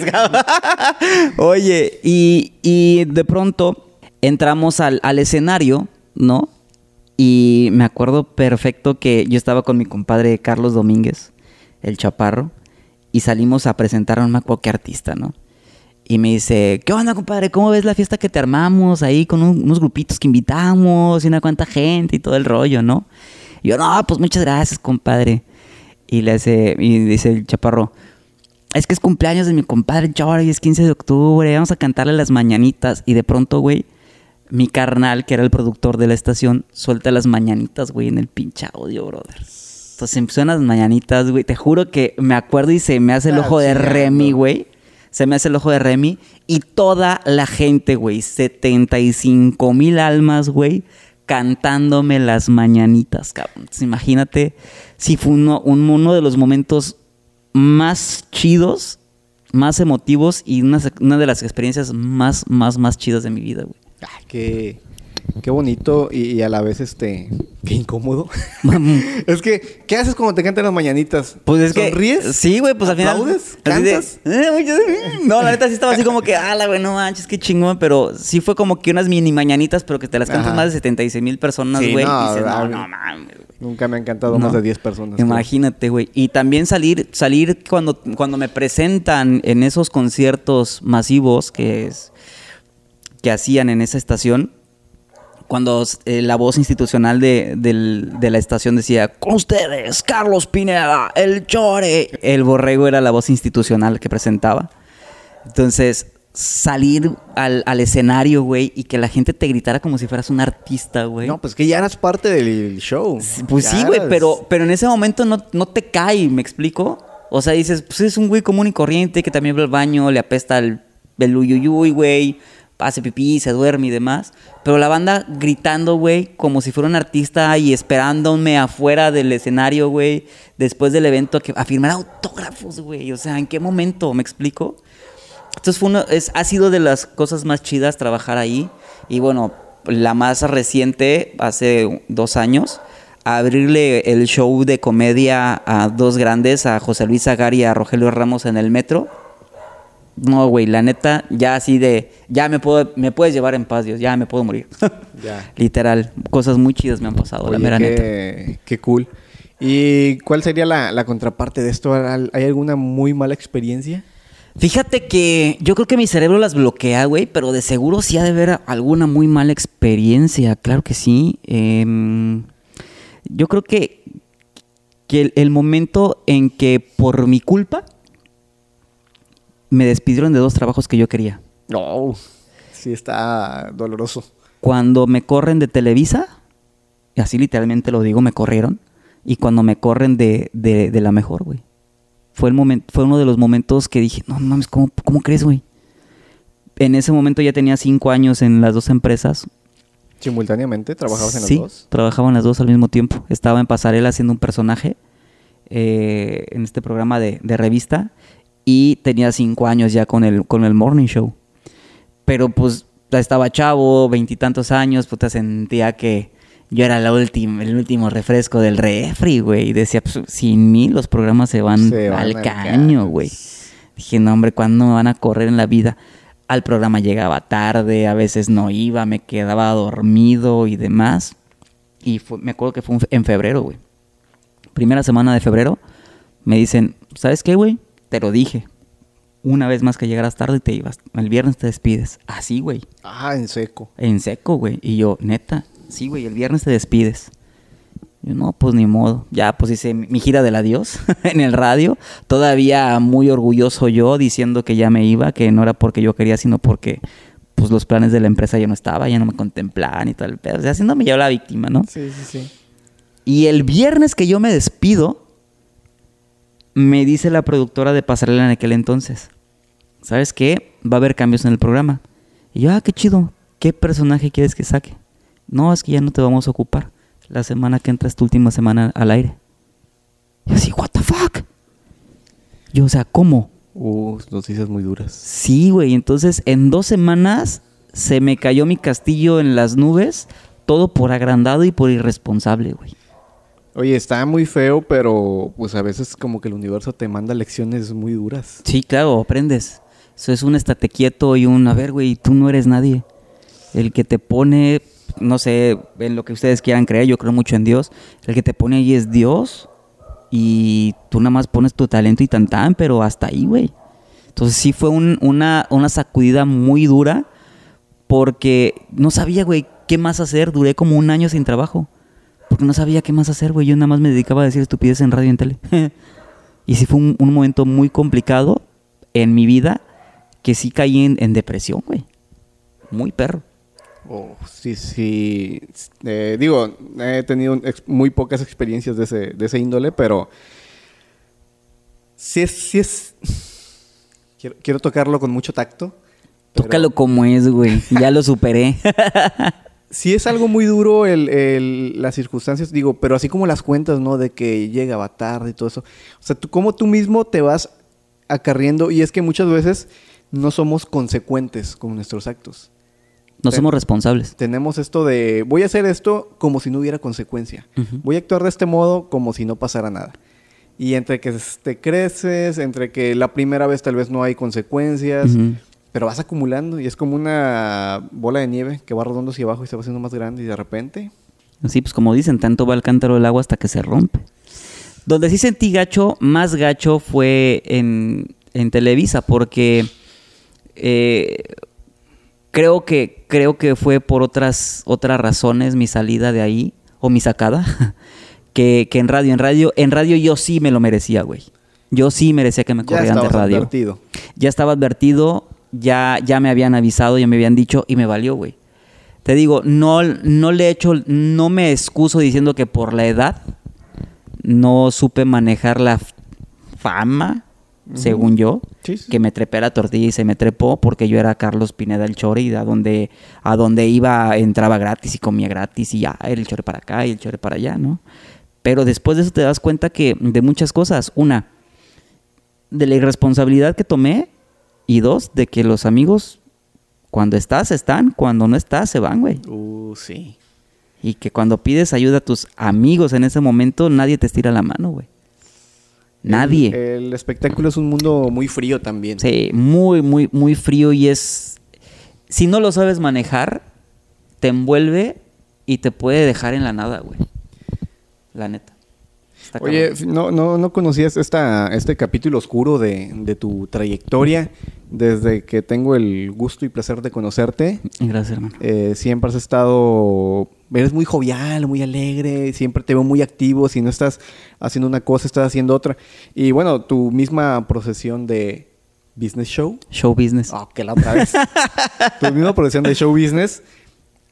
*laughs* Oye, y, y de pronto entramos al, al escenario, ¿no? Y me acuerdo perfecto que yo estaba con mi compadre Carlos Domínguez, el chaparro, y salimos a presentar a un que artista, ¿no? Y me dice, ¿qué onda, compadre? ¿Cómo ves la fiesta que te armamos ahí con un- unos grupitos que invitamos y una cuanta gente y todo el rollo, ¿no? Y yo, no, pues muchas gracias, compadre. Y le hace, y dice el chaparro, es que es cumpleaños de mi compadre y es 15 de octubre, vamos a cantarle las mañanitas. Y de pronto, güey, mi carnal, que era el productor de la estación, suelta las mañanitas, güey, en el pinche audio, brother. Entonces empiezan las mañanitas, güey. Te juro que me acuerdo y se me hace el ojo de. Remy, güey. Se me hace el ojo de Remy. Y toda la gente, güey, 75 mil almas, güey, cantándome las mañanitas, cabrón. Entonces, imagínate si fue uno, un- uno de los momentos más chidos, más emotivos y una, una de las experiencias más, más, más chidas de mi vida, güey. Ay, *laughs* qué, qué bonito y, y a la vez, este, qué incómodo. *laughs* es que, ¿qué haces cuando te cantan las mañanitas? Pues es que. ¿Sonríes? Sí, güey, pues al final. ¿Aplaudes? de, ¿Cantas? "Eh, muchas- *laughs* No, la neta sí estaba así como que, ala, güey, no manches, qué chingón. Pero sí fue como que unas mini mañanitas, pero que te las cantan Ajá. más de 76 mil personas, Sí, güey. no, y dices, no, no mames. Nunca me han cantado No. más de 10 personas. Imagínate, güey. Y también salir, salir cuando, cuando me presentan en esos conciertos masivos que, es, que hacían en esa estación, cuando eh, la voz institucional de, la estación decía, con ustedes, Carlos Pineda, el Chore. El borrego era la voz institucional que presentaba. Entonces, salir al, al escenario, güey, y que la gente te gritara como si fueras un artista, güey. No, pues que ya eras parte del show. Pues Ya sí, güey, pero, pero en ese momento no, no te cae, ¿me explico? O sea, dices, pues es un güey común y corriente que también va al baño, le apesta el, el uyuyuy, güey, hace pipí, se duerme y demás. Pero la banda gritando, güey, como si fuera un artista y esperándome afuera del escenario, güey, después del evento que, a firmar autógrafos, güey. O sea, ¿en qué momento? ¿Me explico? Entonces fue uno, es, ha sido de las cosas más chidas trabajar ahí. Y bueno, la más reciente, hace dos años, abrirle el show de comedia a dos grandes, a José Luis Agar y a Rogelio Ramos en el metro. No, güey, la neta, ya así de, ya me puedo, me puedes llevar en paz, Dios, ya me puedo morir. *laughs* Ya. Literal, cosas muy chidas me han pasado, la Oye, mera neta. qué, qué cool. ¿Y cuál sería la, la contraparte de esto? ¿Hay alguna muy mala experiencia? Fíjate que yo creo que mi cerebro las bloquea, güey, pero de seguro sí ha de haber alguna muy mala experiencia, claro que sí. Em, yo creo que, que el, el momento en que por mi culpa me despidieron de dos trabajos que yo quería. No. Sí, está doloroso. Cuando me corren de Televisa, y así literalmente lo digo, me corrieron, y cuando me corren de, de, de la mejor, güey. Fue, el momento, fue uno de los momentos que dije, no mames, ¿cómo, cómo crees, güey? En ese momento ya tenía cinco años en las dos empresas. Simultáneamente, ¿trabajabas en las sí, dos? trabajaba en las dos al mismo tiempo. Estaba en Pasarela haciendo un personaje eh, en este programa de, de revista y tenía cinco años ya con el, con el Morning Show. Pero pues estaba chavo, veintitantos años, puta, sentía que yo era la última, el último refresco del refri, güey. Y decía, pues sin mí los programas se van, Se van al caño, güey. Dije, no, hombre, ¿cuándo me van a correr en la vida? Al programa llegaba tarde, a veces no iba, me quedaba dormido y demás. Y fue- me acuerdo que fue en febrero, güey. Primera semana de febrero, me dicen, ¿sabes qué, güey? Te lo dije. Una vez más que llegaras tarde y te ibas. El viernes te despides. Así, güey. Ah, en seco. En seco, güey. Y yo, neta, sí, güey, el viernes te despides. Yo, no, pues ni modo. Ya, pues hice mi gira del adiós *laughs* en el radio. Todavía muy orgulloso yo diciendo que ya me iba, que no era porque yo quería, sino porque pues los planes de la empresa ya no estaba, ya no me contemplaban y tal. O sea, haciéndome yo la víctima, ¿no? Sí, sí, sí. Y el viernes que yo me despido, me dice la productora de Pasarela en aquel entonces, ¿sabes qué? Va a haber cambios en el programa. Y yo, ah, qué chido. ¿Qué personaje quieres que saque? No, es que ya no te vamos a ocupar. La semana que entra es tu última semana al aire. Y yo así, what the fuck? Yo, o sea, ¿cómo? Uh, noticias muy duras. Sí, güey. Entonces, en dos semanas se me cayó mi castillo en las nubes. Todo por agrandado y por irresponsable, güey. Oye, está muy feo, pero pues a veces como que el universo te manda lecciones muy duras. Sí, claro, aprendes. Eso es un estate quieto y un, a ver, güey, tú no eres nadie. El que te pone, no sé, en lo que ustedes quieran creer, yo creo mucho en Dios. El que te pone ahí es Dios y tú nada más pones tu talento y tan tan, pero hasta ahí, güey. Entonces sí fue un- una, una sacudida muy dura porque no sabía, güey, qué más hacer. Duré como un año sin trabajo porque no sabía qué más hacer, güey. Yo nada más me dedicaba a decir estupideces en radio y en tele. *laughs* y sí fue un, un momento muy complicado en mi vida que sí caí en, en depresión, güey. Muy perro. Oh, sí, sí. Eh, digo, he tenido muy pocas experiencias de ese, de ese índole, pero sí es, sí es. *sighs* Quiero, quiero tocarlo con mucho tacto. pero Tócalo como es, güey. Ya lo superé. *laughs* Sí es algo muy duro el, el- las circunstancias, digo, pero así como las cuentas, ¿no? De que llegaba tarde y todo eso. O sea, tú como tú mismo te vas acarriendo y es que muchas veces no somos consecuentes con nuestros actos. No somos responsables. tenemos esto de voy a hacer esto como si no hubiera consecuencia. Voy a actuar de este modo como si no pasara nada. Y entre que te creces, entre que la primera vez tal vez no hay consecuencias. Pero vas acumulando y es como una bola de nieve que va rodando hacia abajo y se va haciendo más grande y de repente... Sí, pues como dicen, tanto va el cántaro del agua hasta que se rompe. Donde sí sentí gacho, más gacho fue en, en Televisa, porque eh, creo que creo que fue por otras otras razones mi salida de ahí o mi sacada *laughs* que, que en radio. En radio, en radio yo sí me lo merecía, güey. Yo sí merecía que me Ya corrieran de radio. advertido. Ya estaba advertido, ya, ya me habían avisado, ya me habían dicho y me valió, güey. Te digo, no, no le he hecho, no me excuso diciendo que por la edad no supe manejar la fama, según yo, Sí, sí. que me trepé a la tortilla y se me trepó porque yo era Carlos Pineda el Chore y a donde, a donde iba entraba gratis y comía gratis y ya, el Chore para acá y el Chore para allá, ¿no? Pero después de eso te das cuenta que de muchas cosas. Una, de la irresponsabilidad que tomé y dos, de que los amigos, cuando estás, están, cuando no estás, se van, güey. Uh, sí. Y que cuando pides ayuda a tus amigos en ese momento, nadie te estira la mano, güey. Nadie. El, el espectáculo es un mundo muy frío también. Sí, muy, muy, muy frío y es... Si no lo sabes manejar, te envuelve y te puede dejar en la nada, güey. La neta. Está Oye, cabrón. no, no, no conocías esta, este capítulo oscuro de, de tu trayectoria desde que tengo el gusto y placer de conocerte. Gracias, hermano. Eh, siempre has estado, eres muy jovial, muy alegre, siempre te veo muy activo, si no estás haciendo una cosa, estás haciendo otra. Y bueno, tu misma procesión de business show, Show business. oh, que la otra vez, *laughs* tu misma procesión de show business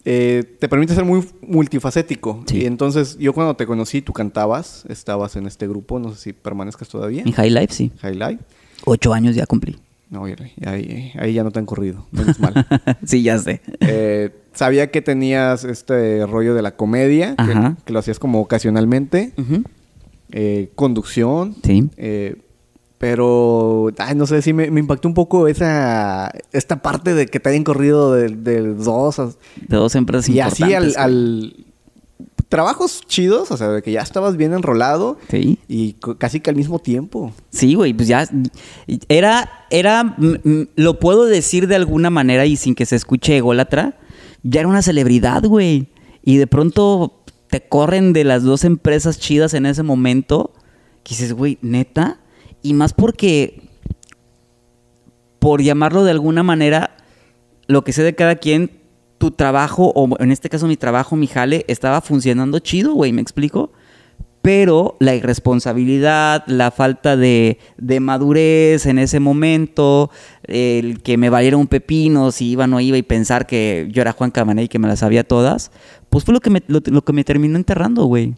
eh, te permite ser muy multifacético. Sí. Y entonces yo cuando te conocí, tú cantabas, estabas en este grupo, no sé si permanezcas todavía. En High Life, sí. Highlight. Ocho años ya cumplí. No, ahí, ahí ya no te han corrido, menos mal. *laughs* sí, ya sé. Eh, sabía que tenías este rollo de la comedia, que, lo hacías como ocasionalmente, Ujú. eh, conducción, Sí. Pero ay, no sé si me, me impactó un poco esa esta parte de que te hayan corrido de, de dos a- De dos empresas y así al, importantes, güey. al- trabajos chidos, o sea, de que ya estabas bien enrolado Sí. y casi que al mismo tiempo. Sí, güey, pues ya era, era, lo puedo decir de alguna manera y sin que se escuche ególatra, ya era una celebridad, güey. Y de pronto te corren de las dos empresas chidas en ese momento, que dices, güey, neta. Y más porque, por llamarlo de alguna manera, lo que sé de cada quien, tu trabajo, o en este caso mi trabajo, mi jale, estaba funcionando chido, güey, ¿me explico? Pero la irresponsabilidad, la falta de, de madurez en ese momento, el que me valiera un pepino si iba o no iba y pensar que yo era Juan Camaney y que me las sabía todas, pues fue lo que me, lo que me terminó enterrando, güey.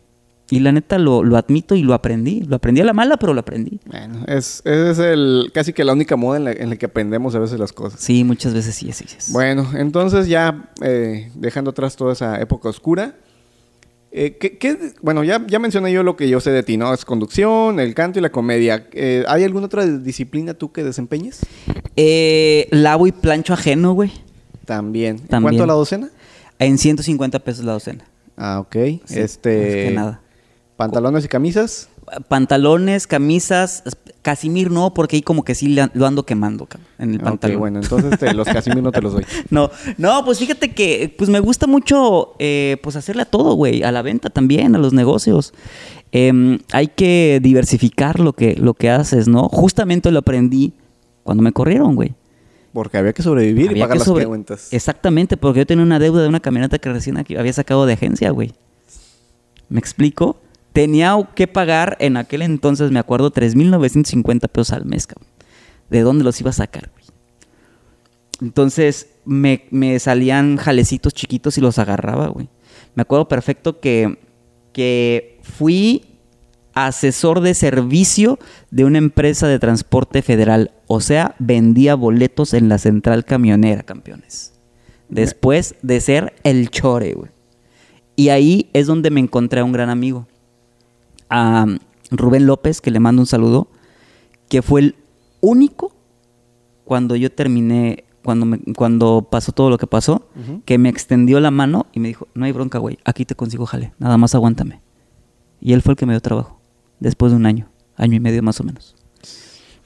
Y la neta lo, lo admito y lo aprendí. Lo aprendí a la mala, pero lo aprendí. Bueno, es, es el, casi que la única moda en la, en la que aprendemos a veces las cosas. Sí, muchas veces sí, sí, sí. Bueno, entonces ya eh, dejando atrás toda esa época oscura, eh, ¿qué, qué- bueno, ya, ya mencioné yo lo que yo sé de ti, ¿no? Es conducción, el canto y la comedia. Eh, ¿Hay alguna otra disciplina tú que desempeñes? Eh, lavo y plancho ajeno, güey. También. ¿En También. cuánto a la docena? En 150 pesos la docena. Ah, ok. Sí, este. más que nada. Pantalones y camisas. Pantalones, camisas, Casimir no, porque ahí como que sí lo ando quemando en el Ok, pantalón. bueno, entonces te- los Casimir no te los doy. *laughs* No, no, pues fíjate que pues me gusta mucho eh, pues hacerle a todo, güey, a la venta también, a los negocios. Em, hay que diversificar lo que, lo que haces, ¿no? Justamente lo aprendí cuando me corrieron, güey. Porque había que sobrevivir y pagar las sobre- cuentas. Exactamente, porque yo tenía una deuda de una camioneta que recién aquí había sacado de agencia, güey. ¿Me explico? Tenía que pagar en aquel entonces, me acuerdo, 3.950 pesos al mes, cabrón. ¿De dónde los iba a sacar, güey? Entonces me, me salían jalecitos chiquitos y los agarraba, güey. Me acuerdo perfecto que, que fui asesor de servicio de una empresa de transporte federal. O sea, vendía boletos en la central camionera, campeones. Después de ser el chore, güey. Y ahí es donde me encontré a un gran amigo. A Rubén López, que le mando un saludo, que fue el único cuando yo terminé, cuando, me- cuando pasó todo lo que pasó, que me extendió la mano y me dijo, no hay bronca, güey, aquí te consigo jale, nada más aguántame. Y él fue el que me dio trabajo, después de un año, año y medio más o menos.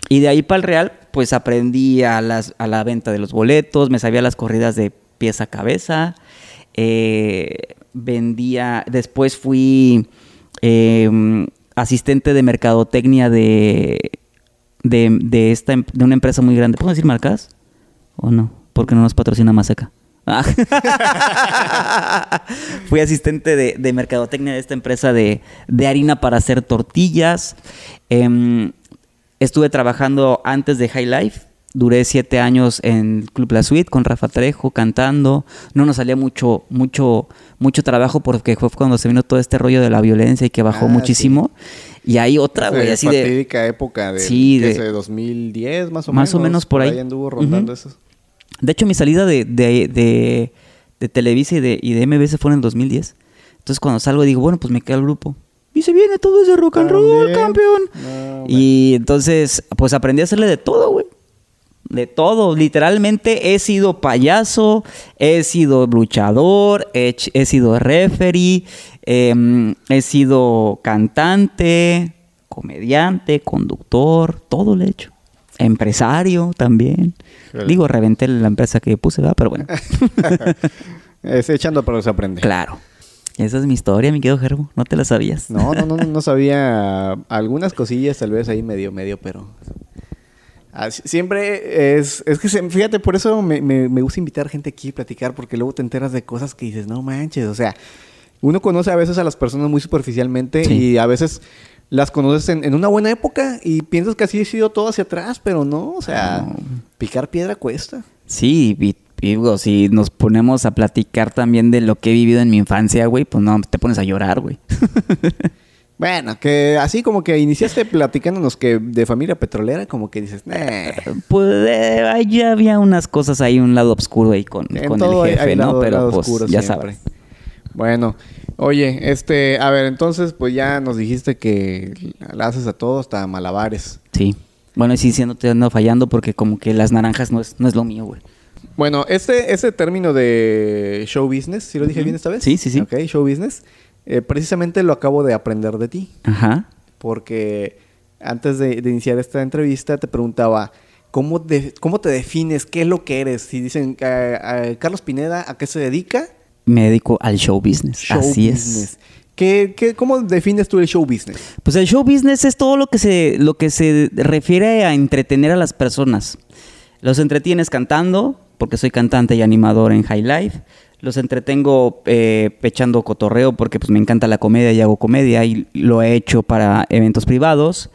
Y de ahí para el Real, pues aprendí a, las, a la venta de los boletos, me sabía las corridas de pieza a cabeza, eh, vendía, después fui eh, asistente de mercadotecnia de, de, de esta, em- de una empresa muy grande. ¿Puedo decir marcas? ¿O no? Porque no nos patrocina Maseca. Ah. *laughs* Fui asistente de, de mercadotecnia de esta empresa de, de harina para hacer tortillas. Em, estuve trabajando antes de High Life. Duré siete años en Club La Suite con Rafa Trejo cantando. No nos salía mucho, mucho, mucho trabajo porque fue cuando se vino todo este rollo de la violencia y que bajó Ah, muchísimo. Y hay otra, güey, así de. fatídica época de, Sí, ¿qué de- sé, 2010 más o Más menos. o menos por ahí. anduvo rondando eso. De hecho, mi salida de, de, de, de Televisa y de, y de MBS fue en el 2010. Entonces, cuando salgo, digo, bueno, pues me queda el grupo. Y se viene todo ese rock and roll, También. campeón. No, y entonces, pues aprendí a hacerle de todo, güey. De todo. Literalmente he sido payaso, he sido luchador, he, he sido referee, em, he sido cantante, comediante, conductor, todo lo he hecho. Empresario también. Digo, reventé la empresa que puse, ¿verdad? Pero bueno. *laughs* Es echando pero se aprende. claro. Esa es mi historia, mi querido Gerbo. No te la sabías. No, no, no, no *laughs* sabía algunas cosillas tal vez ahí medio, medio, pero... Ah, si- Siempre es, es que se- fíjate, por eso me, me- me gusta invitar gente aquí a platicar, porque luego te enteras de cosas que dices, no manches, o sea, uno conoce a veces a las personas muy superficialmente Sí. y a veces las conoces en, en una buena época y piensas que así ha sido todo hacia atrás, pero no, o sea, No. picar piedra cuesta. Sí, y, y digo, si nos ponemos a platicar también de lo que he vivido en mi infancia, güey, pues no, te pones a llorar, güey. *laughs* Bueno, que así como que iniciaste platicándonos que de familia petrolera, como que dices, "Nah". Pues eh, ahí ya había unas cosas ahí, un lado oscuro ahí con, con el jefe, hay ¿no? lado- Pero lado pues oscuro ya siempre. sabes. Bueno, oye, este, a ver, entonces, pues ya nos dijiste que la haces a todo, hasta malabares. Sí. Bueno, y sí, siendo te ando fallando porque como que las naranjas no es, no es lo mío, güey. Bueno, este, este término de show business, ¿sí lo dije bien esta vez? Sí, sí, sí. Ok, show business. Eh, precisamente lo acabo de aprender de ti, Ajá. porque antes de, de iniciar esta entrevista te preguntaba, ¿cómo, de- ¿cómo te defines? ¿Qué es lo que eres? Si dicen, eh, eh, Carlos Pineda, ¿a qué se dedica? Me dedico al show business. Show Así business. es. ¿Qué, qué, ¿Cómo defines tú el show business? Pues el show business es todo lo que se, lo que se refiere a entretener a las personas. Los entretienes cantando, porque soy cantante y animador en High Life. Los entretengo eh, echando cotorreo, porque pues me encanta la comedia y hago comedia y lo he hecho para eventos privados.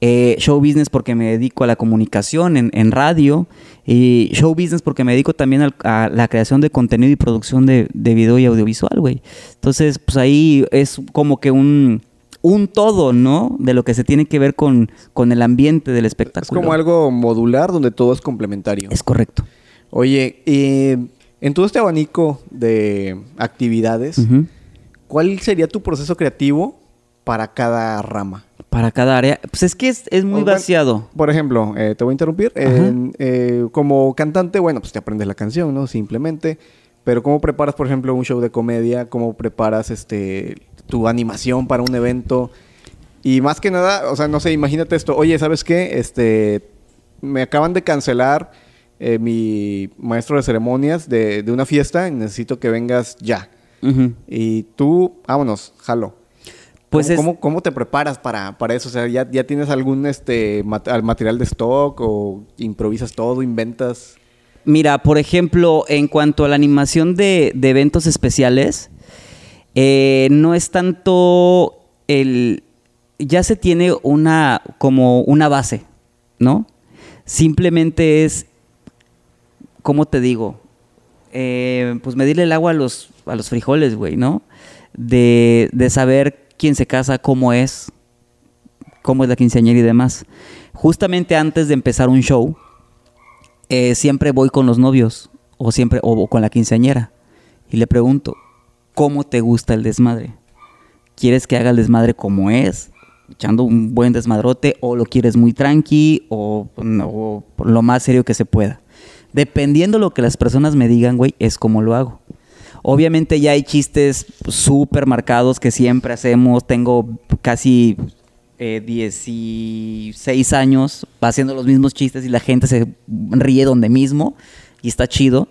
Eh, show business porque me dedico a la comunicación en, en radio. Y show business porque me dedico también al- a la creación de contenido y producción de, de video y audiovisual, güey. Entonces, pues ahí es como que un, un todo, ¿no? De lo que se tiene que ver con, con el ambiente del Es espectáculo. como algo modular donde todo es complementario. Es correcto. Oye, eh, en todo este abanico de actividades. ¿cuál sería tu proceso creativo para cada rama? Para cada área. Pues es que es, es muy bueno, vaciado. Por ejemplo, eh, te voy a interrumpir. Eh, como cantante, bueno, pues te aprendes la canción, ¿no? Simplemente. Pero ¿cómo preparas, por ejemplo, un show de comedia? ¿Cómo preparas este tu animación para un evento? Y más que nada, o sea, no sé, imagínate esto. Oye, ¿sabes qué? Este, me acaban de cancelar eh, mi maestro de ceremonias de, de una fiesta necesito que vengas ya. Y tú, vámonos, jalo. Pues ¿Cómo, es- cómo, cómo te preparas para, para eso? O sea, ¿ya, ¿ya tienes algún este mat- al material de stock o improvisas todo, inventas? Mira, por ejemplo, en cuanto a la animación de, de eventos especiales, eh, no es tanto el... Ya se tiene una como una base, ¿no? Simplemente es, ¿cómo te digo? Eh, pues medirle el agua a los, a los frijoles, güey, ¿no? De, de saber quién se casa, cómo es, cómo es la quinceañera y demás. Justamente antes de empezar un show, eh, siempre voy con los novios o siempre o con la quinceañera y le pregunto, ¿cómo te gusta el desmadre? ¿Quieres que haga el desmadre como es? Echando un buen desmadrote o lo quieres muy tranqui o, no, o lo más serio que se pueda. Dependiendo lo que las personas me digan, güey, es como lo hago. Obviamente ya hay chistes súper marcados que siempre hacemos. Tengo casi eh, 16 años haciendo los mismos chistes y la gente se ríe donde mismo y está chido.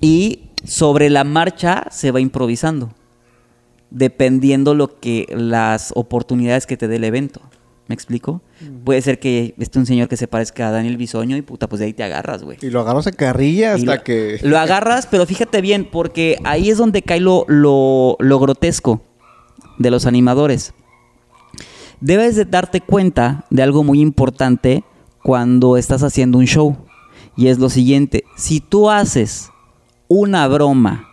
Y sobre la marcha se va improvisando, dependiendo lo que las oportunidades que te dé el evento. ¿Me explico? Puede ser que esté un señor que se parezca a Daniel Bisoño y puta, pues de ahí te agarras, güey. Y lo agarras a carrilla hasta lo, que... *laughs* Lo agarras, pero fíjate bien, porque ahí es donde cae lo, lo- lo grotesco de los animadores. Debes de darte cuenta de algo muy importante cuando estás haciendo un show. Y es lo siguiente, si tú haces una broma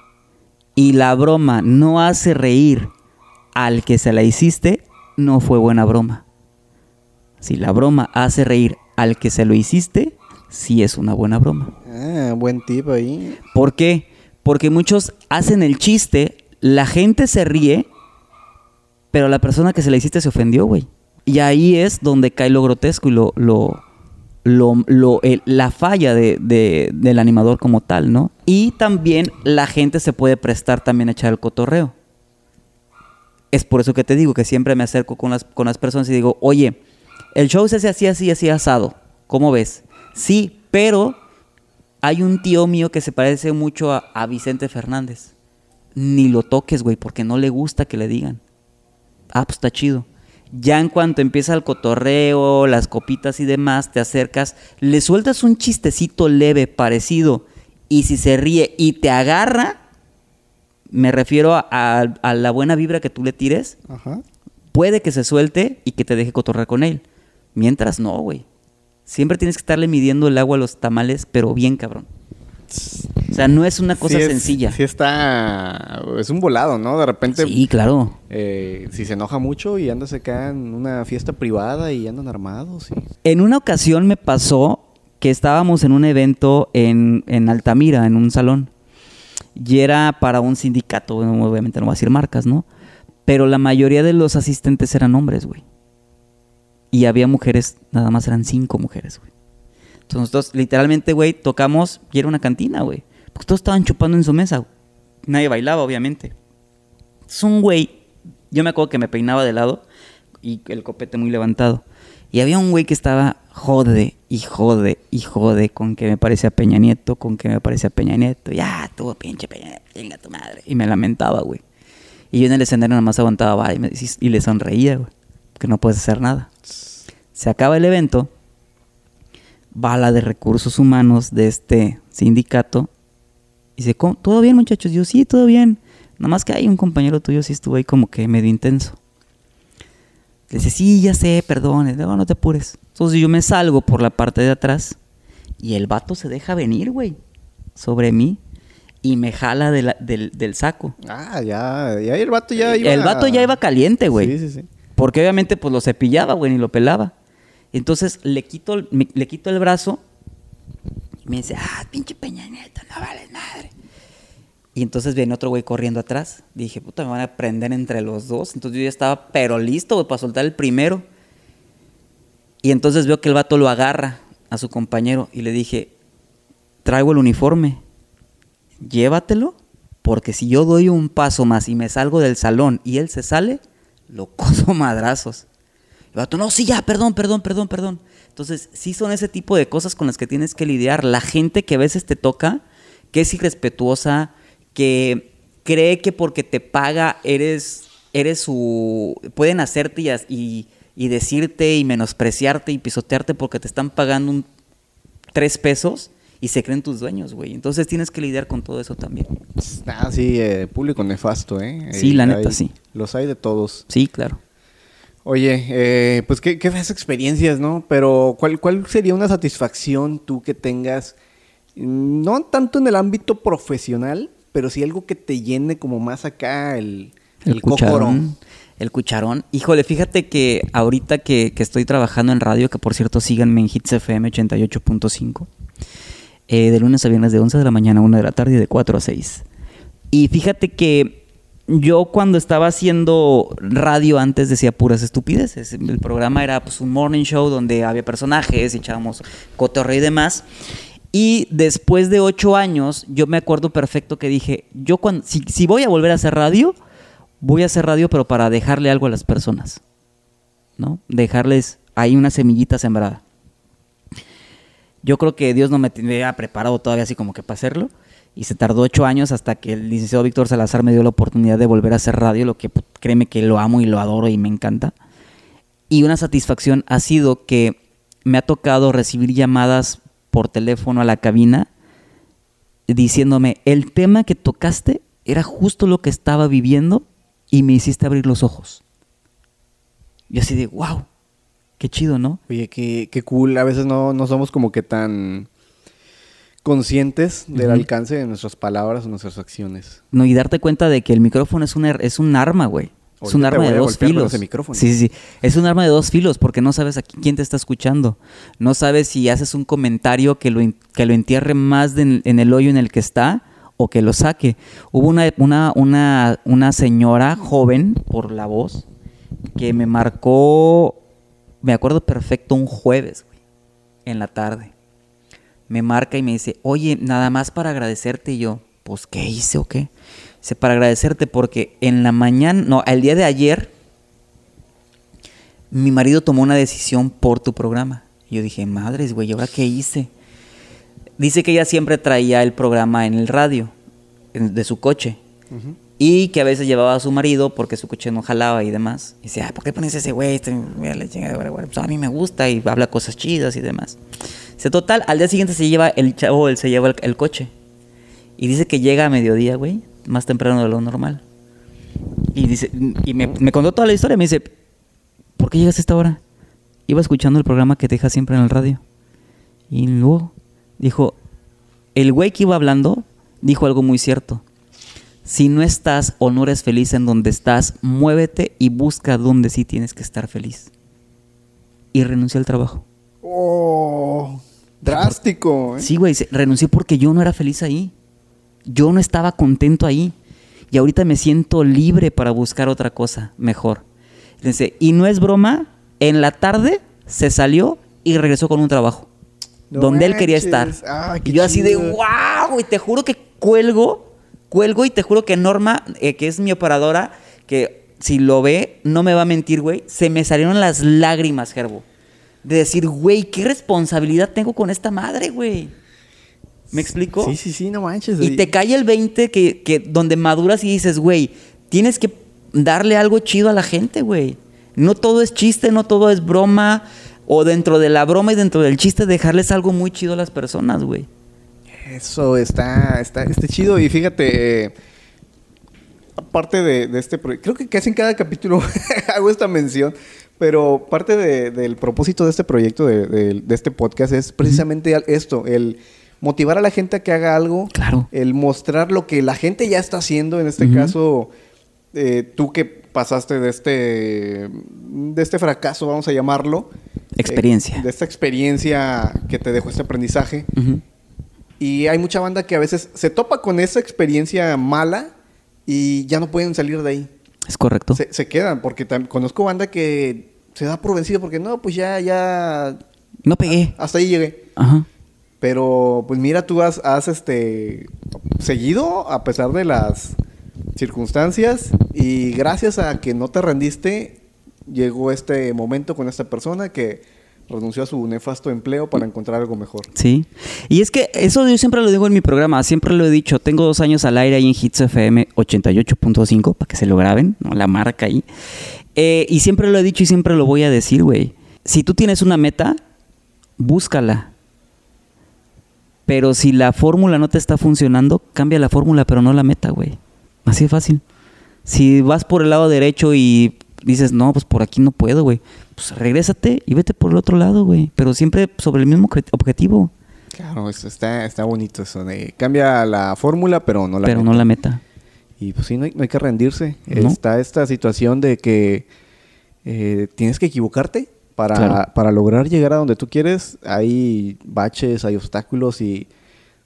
y la broma no hace reír al que se la hiciste, no fue buena broma. Si la broma hace reír al que se lo hiciste, sí es una buena broma. Ah, buen tip ahí. ¿Por qué? Porque muchos hacen el chiste, la gente se ríe, pero la persona que se le hiciste se ofendió, güey. Y ahí es donde cae lo grotesco y lo, lo, lo- lo- el- la falla de- de- del animador como tal, ¿no? Y también la gente se puede prestar también a echar el cotorreo. Es por eso que te digo que siempre me acerco con las, con las personas y digo, oye, el show se hace así, así, así asado. ¿Cómo ves? Sí, pero hay un tío mío que se parece mucho a, a Vicente Fernández. Ni lo toques, güey, porque no le gusta que le digan. Ah, pues está chido. Ya en cuanto empieza el cotorreo, las copitas y demás, te acercas, le sueltas un chistecito leve, parecido, y si se ríe y te agarra, me refiero a, a- a la buena vibra que tú le tires, Ajá. puede que se suelte y que te deje cotorrear con él. Mientras no, güey. Siempre tienes que estarle midiendo el agua a los tamales, pero bien cabrón. O sea, no es una cosa Sí es- sencilla. Sí está... Es un volado, ¿no? De repente... Sí, claro. eh, si se enoja mucho y anda acá en una fiesta privada y andan armados. y- En una ocasión me pasó que estábamos en un evento en, en Altamira, en un salón. Y era para un sindicato, obviamente no voy a decir marcas, ¿no? Pero la mayoría de los asistentes eran hombres, güey. Y había mujeres, nada más eran cinco mujeres, güey. Entonces nosotros literalmente, güey, tocamos y era una cantina, güey. Porque todos estaban chupando en su mesa. güey. Nadie bailaba, obviamente. Es un güey, yo me acuerdo que me peinaba de lado y el copete muy levantado. Y había un güey que estaba jode y jode y jode con que me parecía Peña Nieto, con que me parecía Peña Nieto. Ya, tú, pinche Peña Nieto, chinga tu madre. Y me lamentaba, güey. Y yo en el escenario nada más aguantaba y, y le sonreía, güey. Que no puedes hacer nada. Se acaba el evento. Va la de recursos humanos de este sindicato. Y dice, "¿Cómo? ¿todo bien, muchachos? Yo, sí, todo bien. Nada más que hay un compañero tuyo, sí estuvo ahí como que medio intenso. Le dice, sí, ya sé, perdón. No, no te apures. Entonces yo me salgo por la parte de atrás. Y el vato se deja venir, güey. Sobre mí. Y me jala de la- del, del saco. Ah, ya. Ya el vato ya iba... El vato ya iba caliente, güey. Sí, sí, sí. Porque obviamente pues lo cepillaba, güey, ni lo pelaba. Entonces le quito, le quito el brazo y me dice, ah, pinche Peña Nieto, no vales madre. Y entonces viene otro güey corriendo atrás. Dije, puta, me van a prender entre los dos. Entonces yo ya estaba, pero listo, para soltar el primero. Y entonces veo que el vato lo agarra a su compañero y le dije, traigo el uniforme, llévatelo, porque si yo doy un paso más y me salgo del salón y él se sale, lo coso *laughs* madrazos. Vato, no, sí, ya, perdón, perdón, perdón, perdón. Entonces, sí son ese tipo de cosas con las que tienes que lidiar. La gente que a veces te toca, que es irrespetuosa, que cree que porque te paga eres, eres su... Pueden hacerte y, y, y decirte y menospreciarte y pisotearte porque te están pagando un, tres pesos y se creen tus dueños, güey. Entonces tienes que lidiar con todo eso también. Ah, sí, eh, público nefasto, ¿eh? Sí, la Hay- neta, sí. Los hay de todos. Sí, claro. Oye, eh, pues qué, qué feas experiencias, ¿no? Pero ¿cuál, ¿cuál sería una satisfacción tú que tengas, mm, no tanto en el ámbito profesional, pero sí algo que te llene como más acá el, El, cucharón. El cucharón. Híjole, fíjate que ahorita que, que estoy trabajando en radio, que por cierto síganme en Hits FM 88.5, eh, de lunes a viernes de 11 de la mañana a 1 de la tarde y de 4 a 6. Y fíjate que yo cuando estaba haciendo radio antes decía puras estupideces. El programa era pues, un morning show donde había personajes echábamos cotorreo y demás. Y después de ocho años, yo me acuerdo perfecto que dije, yo si, si voy a volver a hacer radio, voy a hacer radio pero para dejarle algo a las personas. ¿No? Dejarles ahí una semillita sembrada. Yo creo que Dios no me tenía preparado todavía así como que para hacerlo. Y se tardó ocho años hasta que el licenciado Víctor Salazar me dio la oportunidad de volver a hacer radio, lo que put, créeme que lo amo y lo adoro y me encanta. Y una satisfacción ha sido que me ha tocado recibir llamadas por teléfono a la cabina diciéndome, el tema que tocaste era justo lo que estaba viviendo y me hiciste abrir los ojos. Y así de, wow, qué chido, ¿no? Oye, qué, qué cool. A veces no, no somos como que tan conscientes del alcance de nuestras palabras o nuestras acciones. No, y darte cuenta de que el micrófono es un, er- es un arma, güey. Es un arma de dos filos. Sí, sí. Es un arma de dos filos porque no sabes a qui- quién te está escuchando. No sabes si haces un comentario que lo, que lo entierre más de en el hoyo en el que está o que lo saque. Hubo una, una, una, una señora joven, por la voz, que me marcó, me acuerdo perfecto, un jueves, güey, en la tarde. Me marca y me dice, oye, nada más para agradecerte y yo, pues, ¿qué hice o qué? Dice, para agradecerte porque en la mañana, no, el día de ayer, mi marido tomó una decisión por tu programa. Yo dije, madres, güey, ¿y ahora qué hice? Dice que ella siempre traía el programa en el radio, de su coche. Y que a veces llevaba a su marido porque su coche no jalaba y demás. Y dice, "Ay, ¿por qué pones ese güey? Este. Pues a mí me gusta y habla cosas chidas y demás. Dice, total, al día siguiente se lleva el chavo, él se lleva el, el coche. Y dice que llega a mediodía, güey, más temprano de lo normal. Y dice, y me, me contó toda la historia. Me dice, ¿por qué llegas a esta hora? Iba escuchando el programa que te deja siempre en el radio. Y luego dijo, el güey que iba hablando dijo algo muy cierto. Si no estás o no eres feliz en donde estás, muévete y busca donde sí tienes que estar feliz. Y renuncié al trabajo. ¡Oh! Drástico, ¿eh? Sí, güey, renuncié porque yo no era feliz ahí. Yo no estaba contento ahí. Y ahorita me siento libre para buscar otra cosa mejor. Y no es broma, en la tarde se salió y regresó con un trabajo. No donde él quería estar. Ah, y yo así de, wow, y te juro que cuelgo, cuelgo y te juro que Norma, eh, que es mi operadora, que si lo ve, no me va a mentir, güey, se me salieron las lágrimas, Gerbo. De decir, güey, qué responsabilidad tengo con esta madre, güey. ¿Me explico? Sí, sí, sí, no manches. Y te cae el 20 que, que donde maduras y dices, güey, tienes que darle algo chido a la gente, güey. No todo es chiste, no todo es broma. O dentro de la broma y dentro del chiste, dejarles algo muy chido a las personas, güey. Eso está, está, está chido. Y fíjate, eh, aparte de, de este proyecto, creo que casi en cada capítulo *laughs* hago esta mención, pero parte de- del propósito de este proyecto, de, este podcast, es precisamente esto, el motivar a la gente a que haga algo, Claro. el mostrar lo que la gente ya está haciendo, en este caso, eh, tú que pasaste de este, de este fracaso, vamos a llamarlo. Experiencia. eh, de esta experiencia que te dejó este aprendizaje. Ujú. Y hay mucha banda que a veces se topa con esa experiencia mala y ya no pueden salir de ahí. Es correcto. Se, se quedan, porque conozco banda que se da por vencido porque no, pues ya, ya, No pegué. hasta ahí llegué. Ajá. Pero pues mira, tú has, has este, seguido a pesar de las circunstancias y gracias a que no te rendiste, llegó este momento con esta persona que renunció a su nefasto empleo para encontrar algo mejor. Sí. Y es que eso yo siempre lo digo en mi programa, siempre lo he dicho. Tengo dos años al aire ahí en Hits FM 88.5 para que se lo graben, ¿no? la marca ahí. Eh, y siempre lo he dicho y siempre lo voy a decir, güey. Si tú tienes una meta, búscala. Pero si la fórmula no te está funcionando, cambia la fórmula, pero no la meta, güey. Así de fácil. Si vas por el lado derecho y dices, no, pues por aquí no puedo, güey. Pues regrésate y vete por el otro lado, güey. Pero siempre sobre el mismo obje- objetivo, Claro, eso está, está bonito eso de cambia la fórmula, pero no la pero meta. no la meta. Y pues sí, no hay, no hay que rendirse. No. Está esta situación de que eh, tienes que equivocarte para, Claro. para lograr llegar a donde tú quieres. Hay baches, hay obstáculos y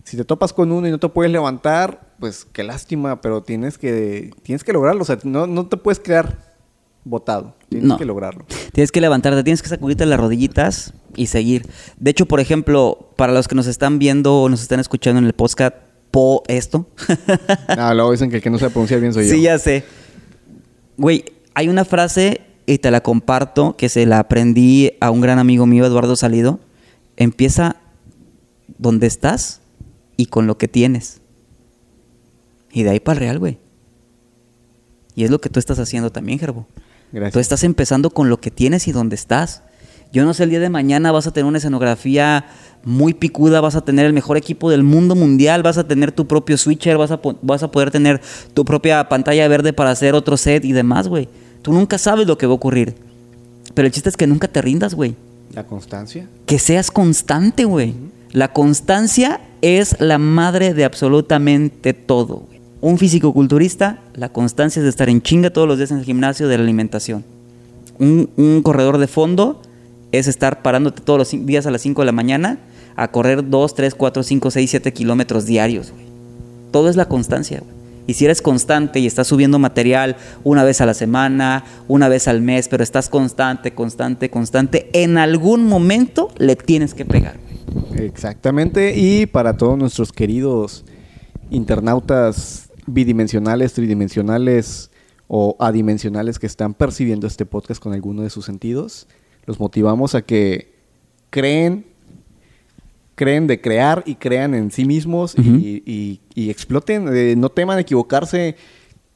si te topas con uno y no te puedes levantar, pues qué lástima, pero tienes que, tienes que lograrlo. O sea, no, no te puedes quedar botado. Tienes No. que lograrlo. Tienes que levantarte, tienes que sacudirte las rodillitas y seguir. De hecho, por ejemplo, para los que nos están viendo o nos están escuchando en el podcast, po esto. *laughs* Ah, luego dicen que el que no sabe pronunciar bien soy yo. sí, ya sé. Güey, hay una frase y te la comparto que se la aprendí a un gran amigo mío, Eduardo Salido. Empieza donde estás y con lo que tienes. Y de ahí para el real, güey. Y es lo que tú estás haciendo también, Gerbo. Gracias. Tú estás empezando con lo que tienes y donde estás. Yo no sé, el día de mañana vas a tener una escenografía muy picuda, vas a tener el mejor equipo del mundo mundial, vas a tener tu propio switcher, vas a, vas a poder tener tu propia pantalla verde para hacer otro set y demás, güey. Tú nunca sabes lo que va a ocurrir. Pero el chiste es que nunca te rindas, güey. La constancia. Que seas constante, güey. La constancia es la madre de absolutamente todo, güey. Un fisicoculturista, la constancia es de estar en chinga todos los días en el gimnasio de la alimentación. Un, corredor de fondo es estar parándote todos los días a las 5 de la mañana a correr 2, 3, 4, 5, 6, 7 kilómetros diarios. Todo es la constancia. Y si eres constante y estás subiendo material una vez a la semana, una vez al mes, pero estás constante, constante, constante, en algún momento le tienes que pegar. Exactamente. Y para todos nuestros queridos internautas bidimensionales, tridimensionales o adimensionales que están percibiendo este podcast con alguno de sus sentidos, los motivamos a que creen, creen de crear y crean en sí mismos y- Ujú. y, y exploten. Eh, no teman equivocarse.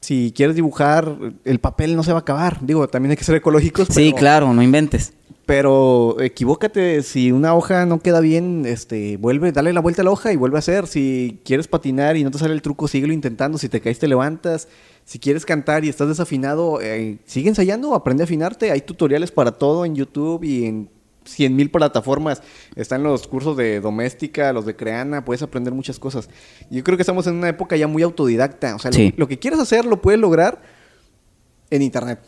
Si quieres dibujar, el papel no se va a acabar. Digo, también hay que ser ecológicos. Sí, pero- claro, no inventes. Pero equivócate, si una hoja no queda bien, este, vuelve, dale la vuelta a la hoja y vuelve a hacer. Si quieres patinar y no te sale el truco, síguelo intentando. Si te caes, te levantas. Si quieres cantar y estás desafinado, eh, sigue ensayando, aprende a afinarte. Hay tutoriales para todo en YouTube y en 100 mil plataformas. Están los cursos de doméstica, los de creana, puedes aprender muchas cosas. Yo creo que estamos en una época ya muy autodidacta. O sea, lo que quieres hacer lo puedes lograr en internet.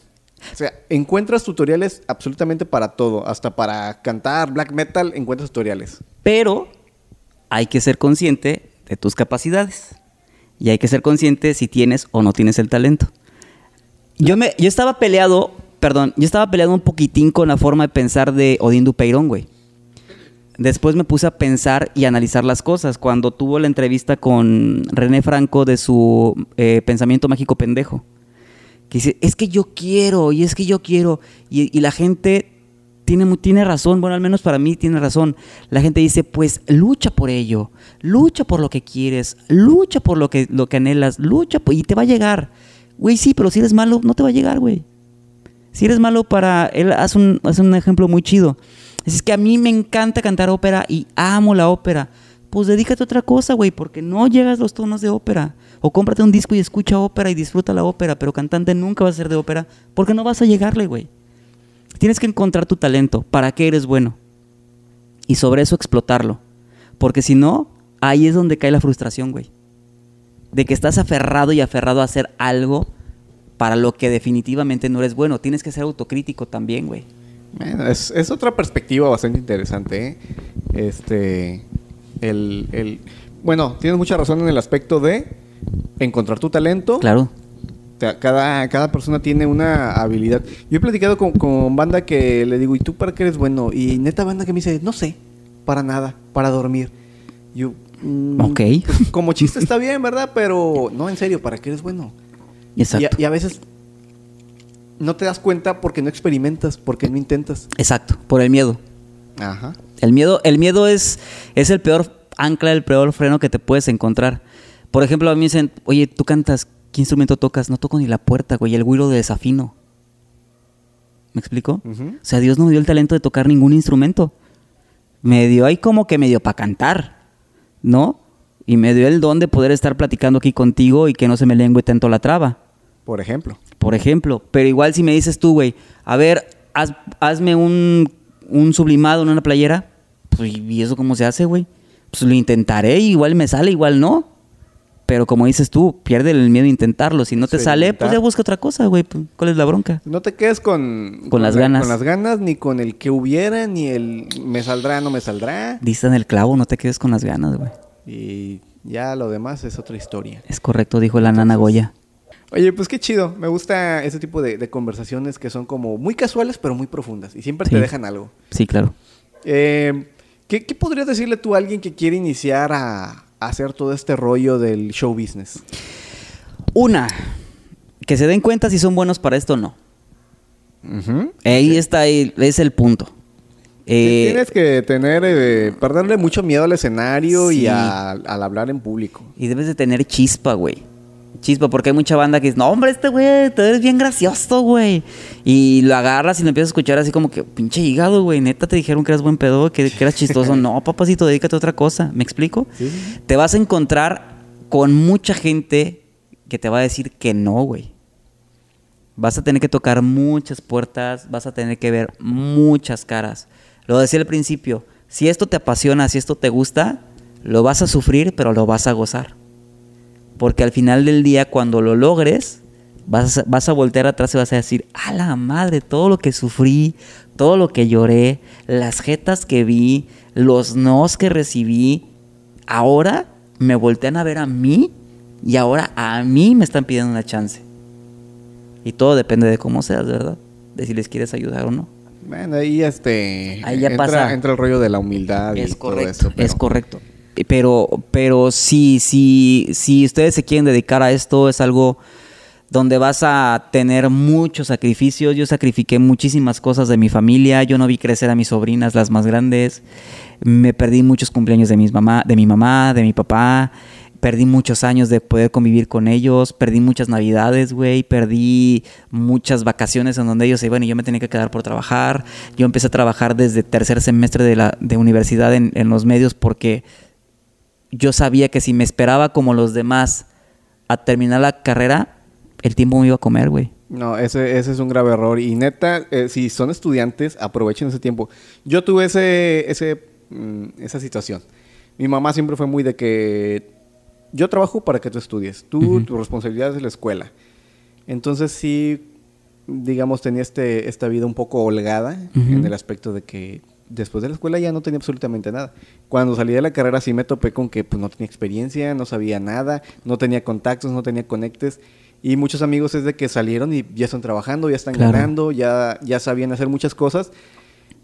O sea, encuentras tutoriales absolutamente para todo. Hasta para cantar black metal encuentras tutoriales. Pero hay que ser consciente de tus capacidades. Y hay que ser consciente si tienes o no tienes el talento. Yo, me, yo estaba peleado, perdón, yo estaba peleado un poquitín con la forma de pensar de Odín Dupeirón, güey. Después me puse a pensar y analizar las cosas. Cuando tuvo la entrevista con René Franco de su eh, Pensamiento Mágico Pendejo. Que dice, es que yo quiero, y es que yo quiero. Y, la gente tiene, tiene razón, bueno, al menos para mí tiene razón. La gente dice, pues lucha por ello, lucha por lo que quieres, lucha por lo que, lo que anhelas, lucha y te va a llegar. Güey, sí, pero si eres malo, no te va a llegar, güey. Si eres malo para... Él hace un, hace un ejemplo muy chido. Es que a mí me encanta cantar ópera y amo la ópera. Pues dedícate a otra cosa, güey, porque no llegas los tonos de ópera. O cómprate un disco y escucha ópera y disfruta la ópera, pero cantante nunca vas a ser de ópera porque no vas a llegarle, güey. Tienes que encontrar tu talento, para qué eres bueno. Y sobre eso explotarlo. Porque si no, ahí es donde cae la frustración, güey. De que estás aferrado y aferrado a hacer algo para lo que definitivamente no eres bueno. Tienes que ser autocrítico también, güey. Bueno, es, es otra perspectiva bastante interesante. ¿eh? Este. El, el- bueno, tienes mucha razón en el aspecto de encontrar tu talento. Claro. Cada, cada persona tiene una habilidad. Yo he platicado con, con banda que le digo, ¿y tú para qué eres bueno? Y neta banda que me dice, no sé, para nada, para dormir. Yo, mm, Ok. pues, *laughs* como chiste está bien, ¿verdad? Pero no, en serio, ¿para qué eres bueno? Y Exacto. a, y a veces no te das cuenta porque no experimentas, porque no intentas. Exacto, por el miedo. Ajá. El miedo, el miedo es, es el peor ancla, el peor freno que te puedes encontrar. Por ejemplo, a mí me dicen, oye, tú cantas, ¿qué instrumento tocas? No toco ni la puerta, güey, el güiro de desafino. ¿Me explico? O sea, Dios no me dio el talento de tocar ningún instrumento. Me dio ahí como que me dio para cantar, ¿no? Y me dio el don de poder estar platicando aquí contigo y que no se me lengüe tanto la traba, Por ejemplo. por ejemplo. Pero igual si me dices tú, güey, a ver, haz- hazme un, un sublimado en una playera, pues, ¿y eso cómo se hace, güey? Pues lo intentaré, igual me sale, igual no. Pero como dices tú, pierde el miedo a intentarlo. Si no te Sí, sale, pues ya busca otra cosa, güey. Pues, ¿Cuál es la bronca? No te quedes con, Con las la- ganas. Con las ganas, ni con el que hubiera, ni el me saldrá, no me saldrá. Diste en el clavo, no te quedes con las ganas, güey. Y ya lo demás es otra historia. Es correcto, dijo la nana Goya. Oye, pues qué chido. Me gusta ese tipo de, de conversaciones que son como muy casuales, pero muy profundas. Y siempre Sí. te dejan algo. Sí, claro. Eh, ¿qué, qué podrías decirle tú a alguien que quiere iniciar a hacer todo este rollo del show business? Una, que se den cuenta si son buenos para esto o no. Ahí está, el- es el punto. Eh, Tienes que tener, eh, perderle mucho miedo al escenario Sí. y a- al hablar en público. y debes de tener chispa, güey. Chispa, porque hay mucha banda que dice, no, hombre, este güey, tú eres bien gracioso, güey. Y lo agarras y lo empiezas a escuchar así como que, pinche hígado, güey. Neta te dijeron que eras buen pedo, que, que eras chistoso. *laughs* no, papacito, dedícate a otra cosa. ¿Me explico? Sí. Te vas a encontrar con mucha gente que te va a decir que no, güey. Vas a tener que tocar muchas puertas, vas a tener que ver muchas caras. Lo decía al principio, si esto te apasiona, si esto te gusta, lo vas a sufrir, pero lo vas a gozar. Porque al final del día, cuando lo logres, vas a, vas a voltear atrás y vas a decir, a la madre, todo lo que sufrí, todo lo que lloré, las jetas que vi, los nos que recibí, ahora me voltean a ver a mí y ahora a mí me están pidiendo una chance. Y todo depende de cómo seas, ¿verdad? De si les quieres ayudar o no. Bueno, ahí este. Ahí ya entra, pasa. entra el rollo de la humildad y todo eso, pero- es correcto. Pero, pero si, si, si ustedes se quieren dedicar a esto, es algo donde vas a tener muchos sacrificios. Yo sacrifiqué muchísimas cosas de mi familia. Yo no vi crecer a mis sobrinas, las más grandes. Me perdí muchos cumpleaños de, mis mamá, de mi mamá, de mi papá. Perdí muchos años de poder convivir con ellos. Perdí muchas navidades, güey. Perdí muchas vacaciones en donde ellos se iban y yo me tenía que quedar por trabajar. Yo empecé a trabajar desde tercer semestre de la de universidad en, en los medios porque yo sabía que si me esperaba como los demás a terminar la carrera, el tiempo me iba a comer, güey. No, ese, ese es un grave error. Y neta, eh, si son estudiantes, aprovechen ese tiempo. Yo tuve ese, ese, mm, esa situación. Mi mamá siempre fue muy de que yo trabajo para que tú estudies. Tú, tu responsabilidad es la escuela. Entonces sí, digamos, tenía este, esta vida un poco holgada en el aspecto de que después de la escuela ya no tenía absolutamente nada. Cuando salí de la carrera sí me topé con que pues, no tenía experiencia, no sabía nada, no tenía contactos, no tenía conectes. Y muchos amigos es de que salieron y ya están trabajando, ya están Claro. ganando, ya, ya sabían hacer muchas cosas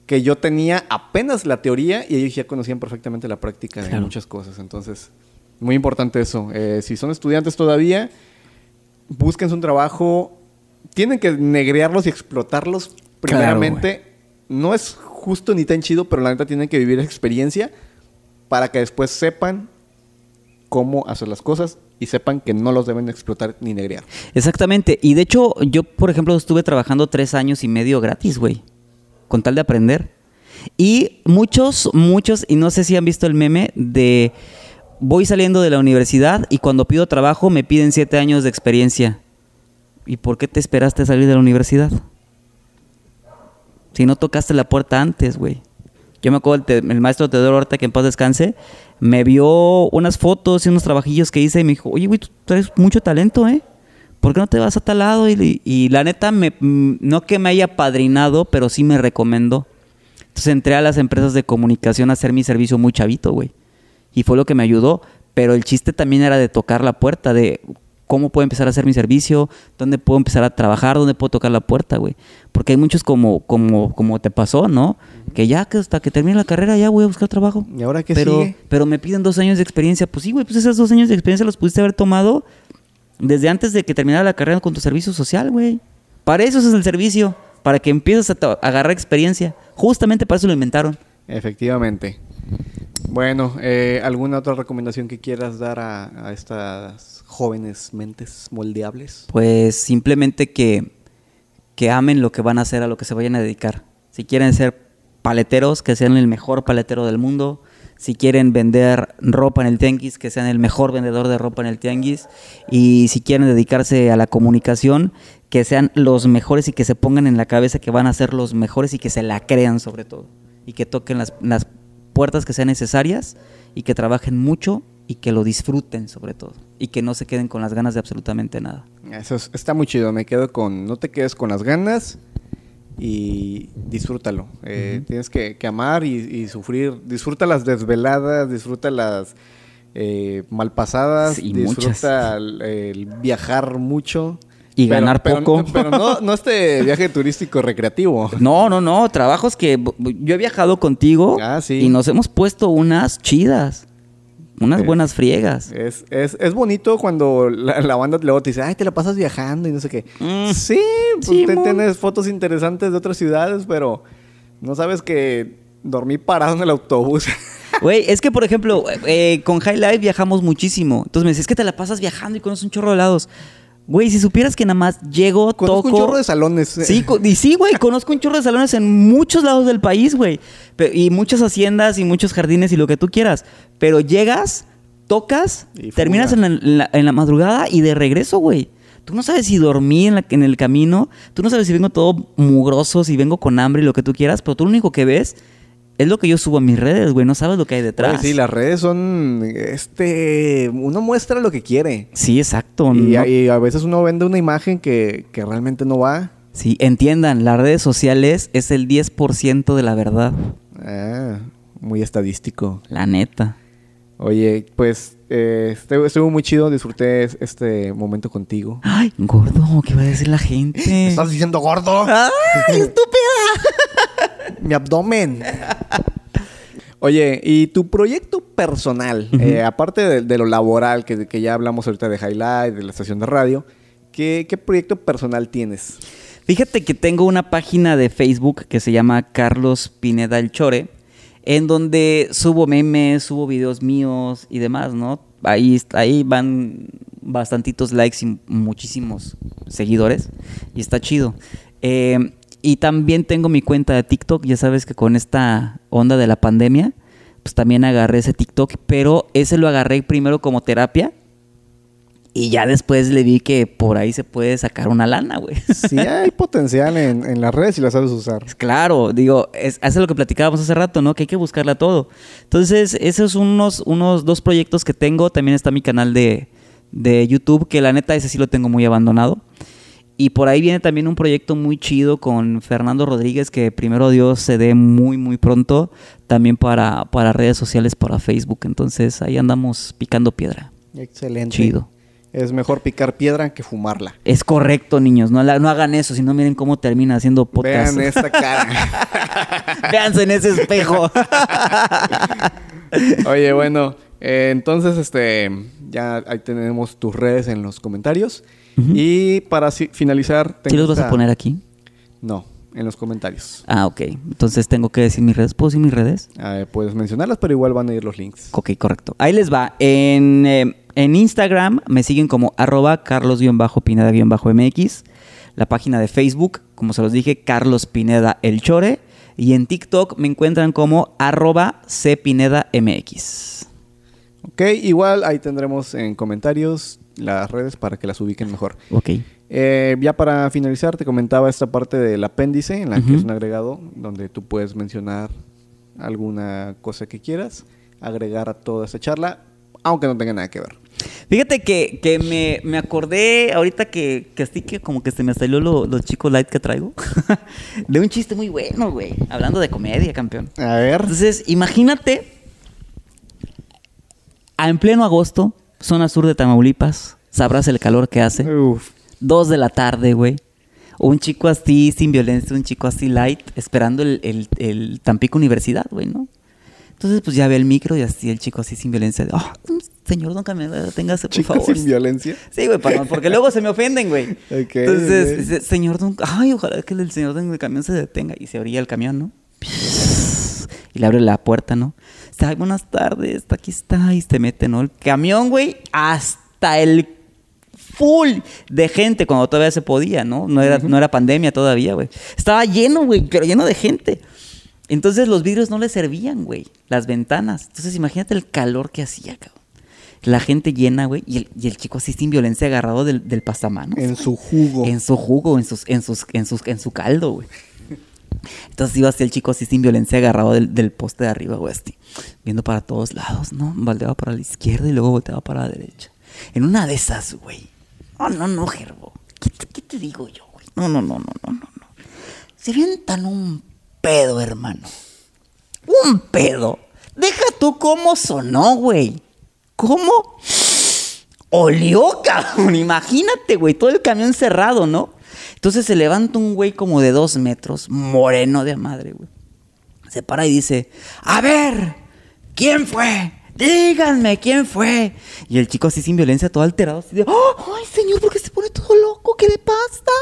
que yo tenía apenas la teoría y ellos ya conocían perfectamente la práctica de Claro. muchas cosas. Entonces, muy importante eso. Eh, si son estudiantes todavía, búsquense un trabajo. Tienen que negrearlos y explotarlos primeramente. no es justo ni tan chido, pero la neta tienen que vivir esa experiencia para que después sepan cómo hacer las cosas y sepan que no los deben explotar ni negrear. Exactamente. Y de hecho, yo, por ejemplo, estuve trabajando tres años y medio gratis, güey. Con tal de aprender. Y muchos, muchos, y no sé si han visto el meme de voy saliendo de la universidad y cuando pido trabajo me piden siete años de experiencia. ¿Y por qué te esperaste a salir de la universidad? Si no tocaste la puerta antes, güey. Yo me acuerdo, el, maestro Teodoro Horta, que en paz descanse, me vio unas fotos y unos trabajillos que hice y me dijo, oye, güey, tú traes mucho talento, ¿eh? ¿Por qué no te vas a tal lado? Y, y la neta, me, mm, no que me haya padrinado, pero sí me recomendó. Entonces entré a las empresas de comunicación a hacer mi servicio muy chavito, güey. Y fue lo que me ayudó. Pero el chiste también era de tocar la puerta, de cómo puedo empezar a hacer mi servicio, dónde puedo empezar a trabajar, dónde puedo tocar la puerta, güey. Porque hay muchos como, como, como te pasó, ¿no? Que ya que hasta que termine la carrera ya voy a buscar trabajo. ¿Y ahora qué pero, sigue? pero me piden dos años de experiencia. Pues sí, güey, pues esos dos años de experiencia los pudiste haber tomado desde antes de que terminara la carrera con tu servicio social, güey. Para eso es el servicio, para que empieces a, agarrar experiencia. Justamente para eso lo inventaron. Efectivamente. Bueno, eh, ¿alguna otra recomendación que quieras dar a, a estas jóvenes mentes moldeables? Pues simplemente que, que amen lo que van a hacer, a lo que se vayan a dedicar. Si quieren ser paleteros, que sean el mejor paletero del mundo. Si quieren vender ropa en el tianguis, que sean el mejor vendedor de ropa en el tianguis. Y si quieren dedicarse a la comunicación, que sean los mejores y que se pongan en la cabeza que van a ser los mejores y que se la crean sobre todo. Y que toquen las, las puertas que sean necesarias y que trabajen mucho y que lo disfruten sobre todo. Y que no se queden con las ganas de absolutamente nada. Eso es- está muy chido. Me quedo con. No te quedes con las ganas y disfrútalo. Eh, Tienes que, que amar y, y sufrir. Disfruta las desveladas, disfruta las eh, malpasadas, Sí, disfruta el, el viajar mucho. Y ganar pero, poco. Pero no, no *laughs* este viaje turístico recreativo. No, no, no, trabajos que yo he viajado contigo Ah, sí. y nos hemos puesto unas chidas, unas Eh, buenas friegas. Es, es, es bonito cuando la, la banda luego te dice, ay, te la pasas viajando y no sé qué. Mm. Sí, pues Sí, te- tienes fotos interesantes de otras ciudades, pero no sabes que dormí parado en el autobús. *laughs* Güey, es que por ejemplo, eh, con High Life viajamos muchísimo. Entonces me dices, es que te la pasas viajando y conoces un chorro de lados. Güey, si supieras que nada más llego, Conozco toco... un chorro de salones. Sí, y sí, güey, conozco un chorro de salones en muchos lados del país, güey. Y muchas haciendas y muchos jardines y lo que tú quieras. Pero llegas, tocas, terminas en la, en la- en la madrugada y de regreso, güey. Tú no sabes si dormí en, la- en el camino, tú no sabes si vengo todo mugroso, si vengo con hambre y lo que tú quieras, pero tú lo único que ves es lo que yo subo a mis redes, güey. No sabes lo que hay detrás. Güey, sí, las redes son, este, uno muestra lo que quiere. Sí, exacto. Y, ¿no? y a veces uno vende una imagen que, que realmente no va. Sí, entiendan, las redes sociales es el 10% de la verdad. Ah, muy estadístico. La neta. Oye, pues eh, estuvo, muy chido, disfruté es- este momento contigo. Ay, gordo, ¿qué va a decir la gente? *laughs* ¿Estás diciendo gordo? ¡Ay, estúpida! Mi abdomen. Oye, ¿y tu proyecto personal, eh, aparte de, de lo laboral, que, que ya hablamos ahorita de Highlight, de la estación de radio, ¿qué, qué proyecto personal tienes? Fíjate que tengo una página de Facebook que se llama Carlos Pineda El Chore, en donde subo memes, subo videos míos y demás, ¿no? Ahí, ahí van bastantitos likes y muchísimos seguidores y está chido. Eh, y también tengo mi cuenta de TikTok, ya sabes que con esta onda de la pandemia, pues también agarré ese TikTok, pero ese lo agarré primero como terapia y ya después le vi que por ahí se puede sacar una lana, güey. Sí hay *laughs* potencial en, en las redes si las sabes usar. Claro, digo, es, es lo que platicábamos hace rato, ¿no? Que hay que buscarla todo. Entonces, esos son unos, unos dos proyectos que tengo. También está mi canal de, de YouTube, que la neta ese sí lo tengo muy abandonado. Y por ahí viene también un proyecto muy chido con Fernando Rodríguez, que primero Dios se dé muy, muy pronto, también para, para redes sociales, para Facebook. Entonces, ahí andamos picando piedra. Excelente. Chido. Es mejor picar piedra que fumarla. Es correcto, niños, no, la- no hagan eso, si no miren cómo termina haciendo podcast. Vean esta cara. *laughs* Véanse en ese espejo. *laughs* Oye, bueno, eh, entonces este ya ahí tenemos tus redes en los comentarios. Y para finalizar... ¿Sí los vas a poner aquí? No, en los comentarios. Ah, ok. Entonces tengo que decir mis redes. ¿Puedo decir mis redes? Ah, puedes mencionarlas, pero igual van a ir los links. Ok, correcto. Ahí les va. En, eh, en Instagram me siguen como arroba carlos-pineda-mx. La página de Facebook, como se los dije, Carlos Pineda El Chore. Y en TikTok me encuentran como arroba cpinedamx. Ok, igual ahí tendremos en comentarios las redes para que las ubiquen mejor. Ok. Eh, ya para finalizar, te comentaba esta parte del apéndice, en la que es un agregado donde tú puedes mencionar alguna cosa que quieras, agregar a toda esta charla, aunque no tenga nada que ver. Fíjate que, que me, me acordé ahorita que, que así que como que se me salió lo, los chicos light que traigo. *laughs* de un chiste muy bueno, güey. Hablando de comedia, campeón. A ver. Entonces, imagínate en pleno agosto, zona sur de Tamaulipas, sabrás el calor que hace. Uf. Dos de la tarde, güey. Un chico así, sin violencia, un chico así light, esperando el, el, el Tampico Universidad, güey, ¿no? Entonces, pues ya ve el micro y así el chico así sin violencia. de, "Ah, señor don camionero, deténgase, por favor. sin violencia. Sí, güey, no- porque luego se me ofenden, güey. Entonces, dice, señor don... Ay, ojalá que el señor don camión se detenga. Y se orilla el camión, ¿no? Y le abre la puerta, ¿no? Ay, buenas tardes, aquí está. Y se mete, ¿no? El camión, güey, hasta el full de gente cuando todavía se podía, ¿no? No era, no era pandemia todavía, güey. Estaba lleno, güey, pero lleno de gente. Entonces los vidrios no le servían, güey. Las ventanas. Entonces imagínate el calor que hacía, cabrón. La gente llena, güey. Y el, y el chico así sin violencia agarrado del, del pasamanos. En su jugo. En su jugo, en, sus, en, sus, en, sus, en su caldo, güey. Entonces iba así el chico así sin violencia agarrado del, poste de arriba, güey, viendo para todos lados, ¿no? Volteaba para la izquierda y luego volteaba para la derecha. En una de esas, güey. Oh, no, no, Gerbo. ¿Qué te, digo yo, güey? No, no, no, no, no, no, no. Se avientan un pedo, hermano. Un pedo. Deja tú cómo sonó, güey. ¿Cómo? Olió, cabrón. Imagínate, güey. Todo el camión cerrado, ¿no? Entonces se levanta un güey como de dos metros, moreno de madre, güey. Se para y dice, a ver, ¿quién fue? Díganme quién fue. Y el chico así sin violencia, todo alterado, así "Oh, ay señor, ¿por qué se pone todo loco? ¿Qué le pasa?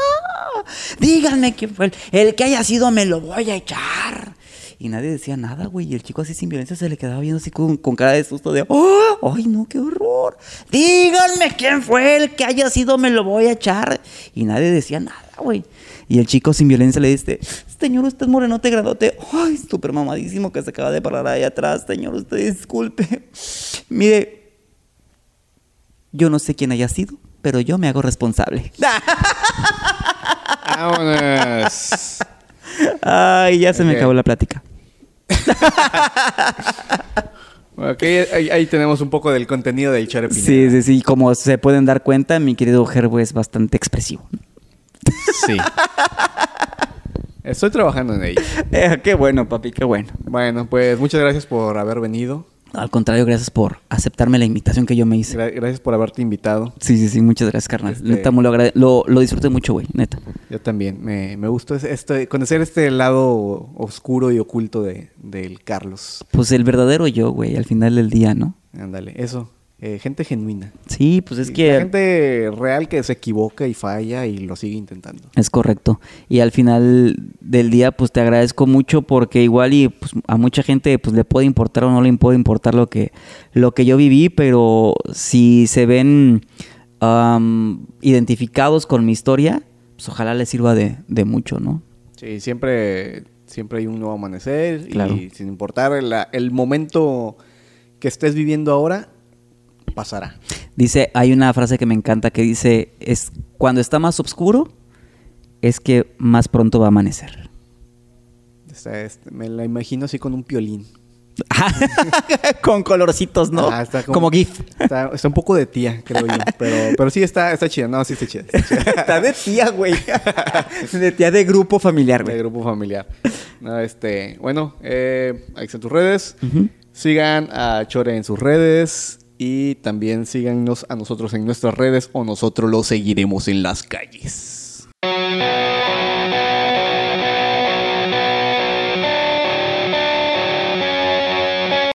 Díganme quién fue. El, el que haya sido me lo voy a echar. Y nadie decía nada, güey. Y el chico así sin violencia se le quedaba viendo así con, con cara de susto de, ¡Oh! ¡ay no, qué horror! Díganme quién fue el que haya sido me lo voy a echar. Y nadie decía nada, güey. Y el chico sin violencia le dice, señor, usted morenote gradote. Ay, súper mamadísimo que se acaba de parar ahí atrás. Señor, usted disculpe. *laughs* Mire, yo no sé quién haya sido, pero yo me hago responsable. *laughs* Vámonos. Ay, ya se me acabó la plática. *laughs* Ok, ahí, ahí tenemos un poco del contenido del Chore Pineda. Sí, sí, sí. Como se pueden dar cuenta, mi querido Gerbo es bastante expresivo. Sí. Estoy trabajando en ello. *laughs* Eh, qué bueno, papi, qué bueno. Bueno, pues muchas gracias por haber venido. Al contrario, gracias por aceptarme la invitación que yo me hice. Gra- gracias por haberte invitado. Sí, sí, sí, muchas gracias, carnal. Este- Neta, lo, lo, lo disfruté mucho, güey, neta. Yo también. Me, me gustó este, conocer este lado oscuro y oculto de, del Carlos. Pues el verdadero yo, güey, al final del día, ¿no? Ándale, eso. Eh, gente genuina. Sí, pues es Sí, que... la gente real que se equivoca y falla y lo sigue intentando. Es correcto. Y al final del día, pues te agradezco mucho porque igual y pues, a mucha gente pues le puede importar o no le puede importar lo que, lo que yo viví, pero si se ven am, identificados con mi historia, pues ojalá les sirva de, de mucho, ¿no? Sí, siempre, siempre hay un nuevo amanecer Claro. y sin importar el momento que estés viviendo ahora, pasará. Dice, hay una frase que me encanta que dice, es cuando está más oscuro, es que más pronto va a amanecer. Este, me la imagino así con un piolín. *laughs* con colorcitos, ¿no? Ah, está como... GIF. Está, está un poco de tía, creo yo. Pero, pero sí está, está chida. No, sí está chida. Está chida. *laughs* Está de tía, güey. de tía de grupo familiar, de güey. grupo familiar. No, este, bueno, eh, ahí están tus redes. Sigan a Chore en sus redes y también síganos a nosotros en nuestras redes o nosotros los seguiremos en las calles.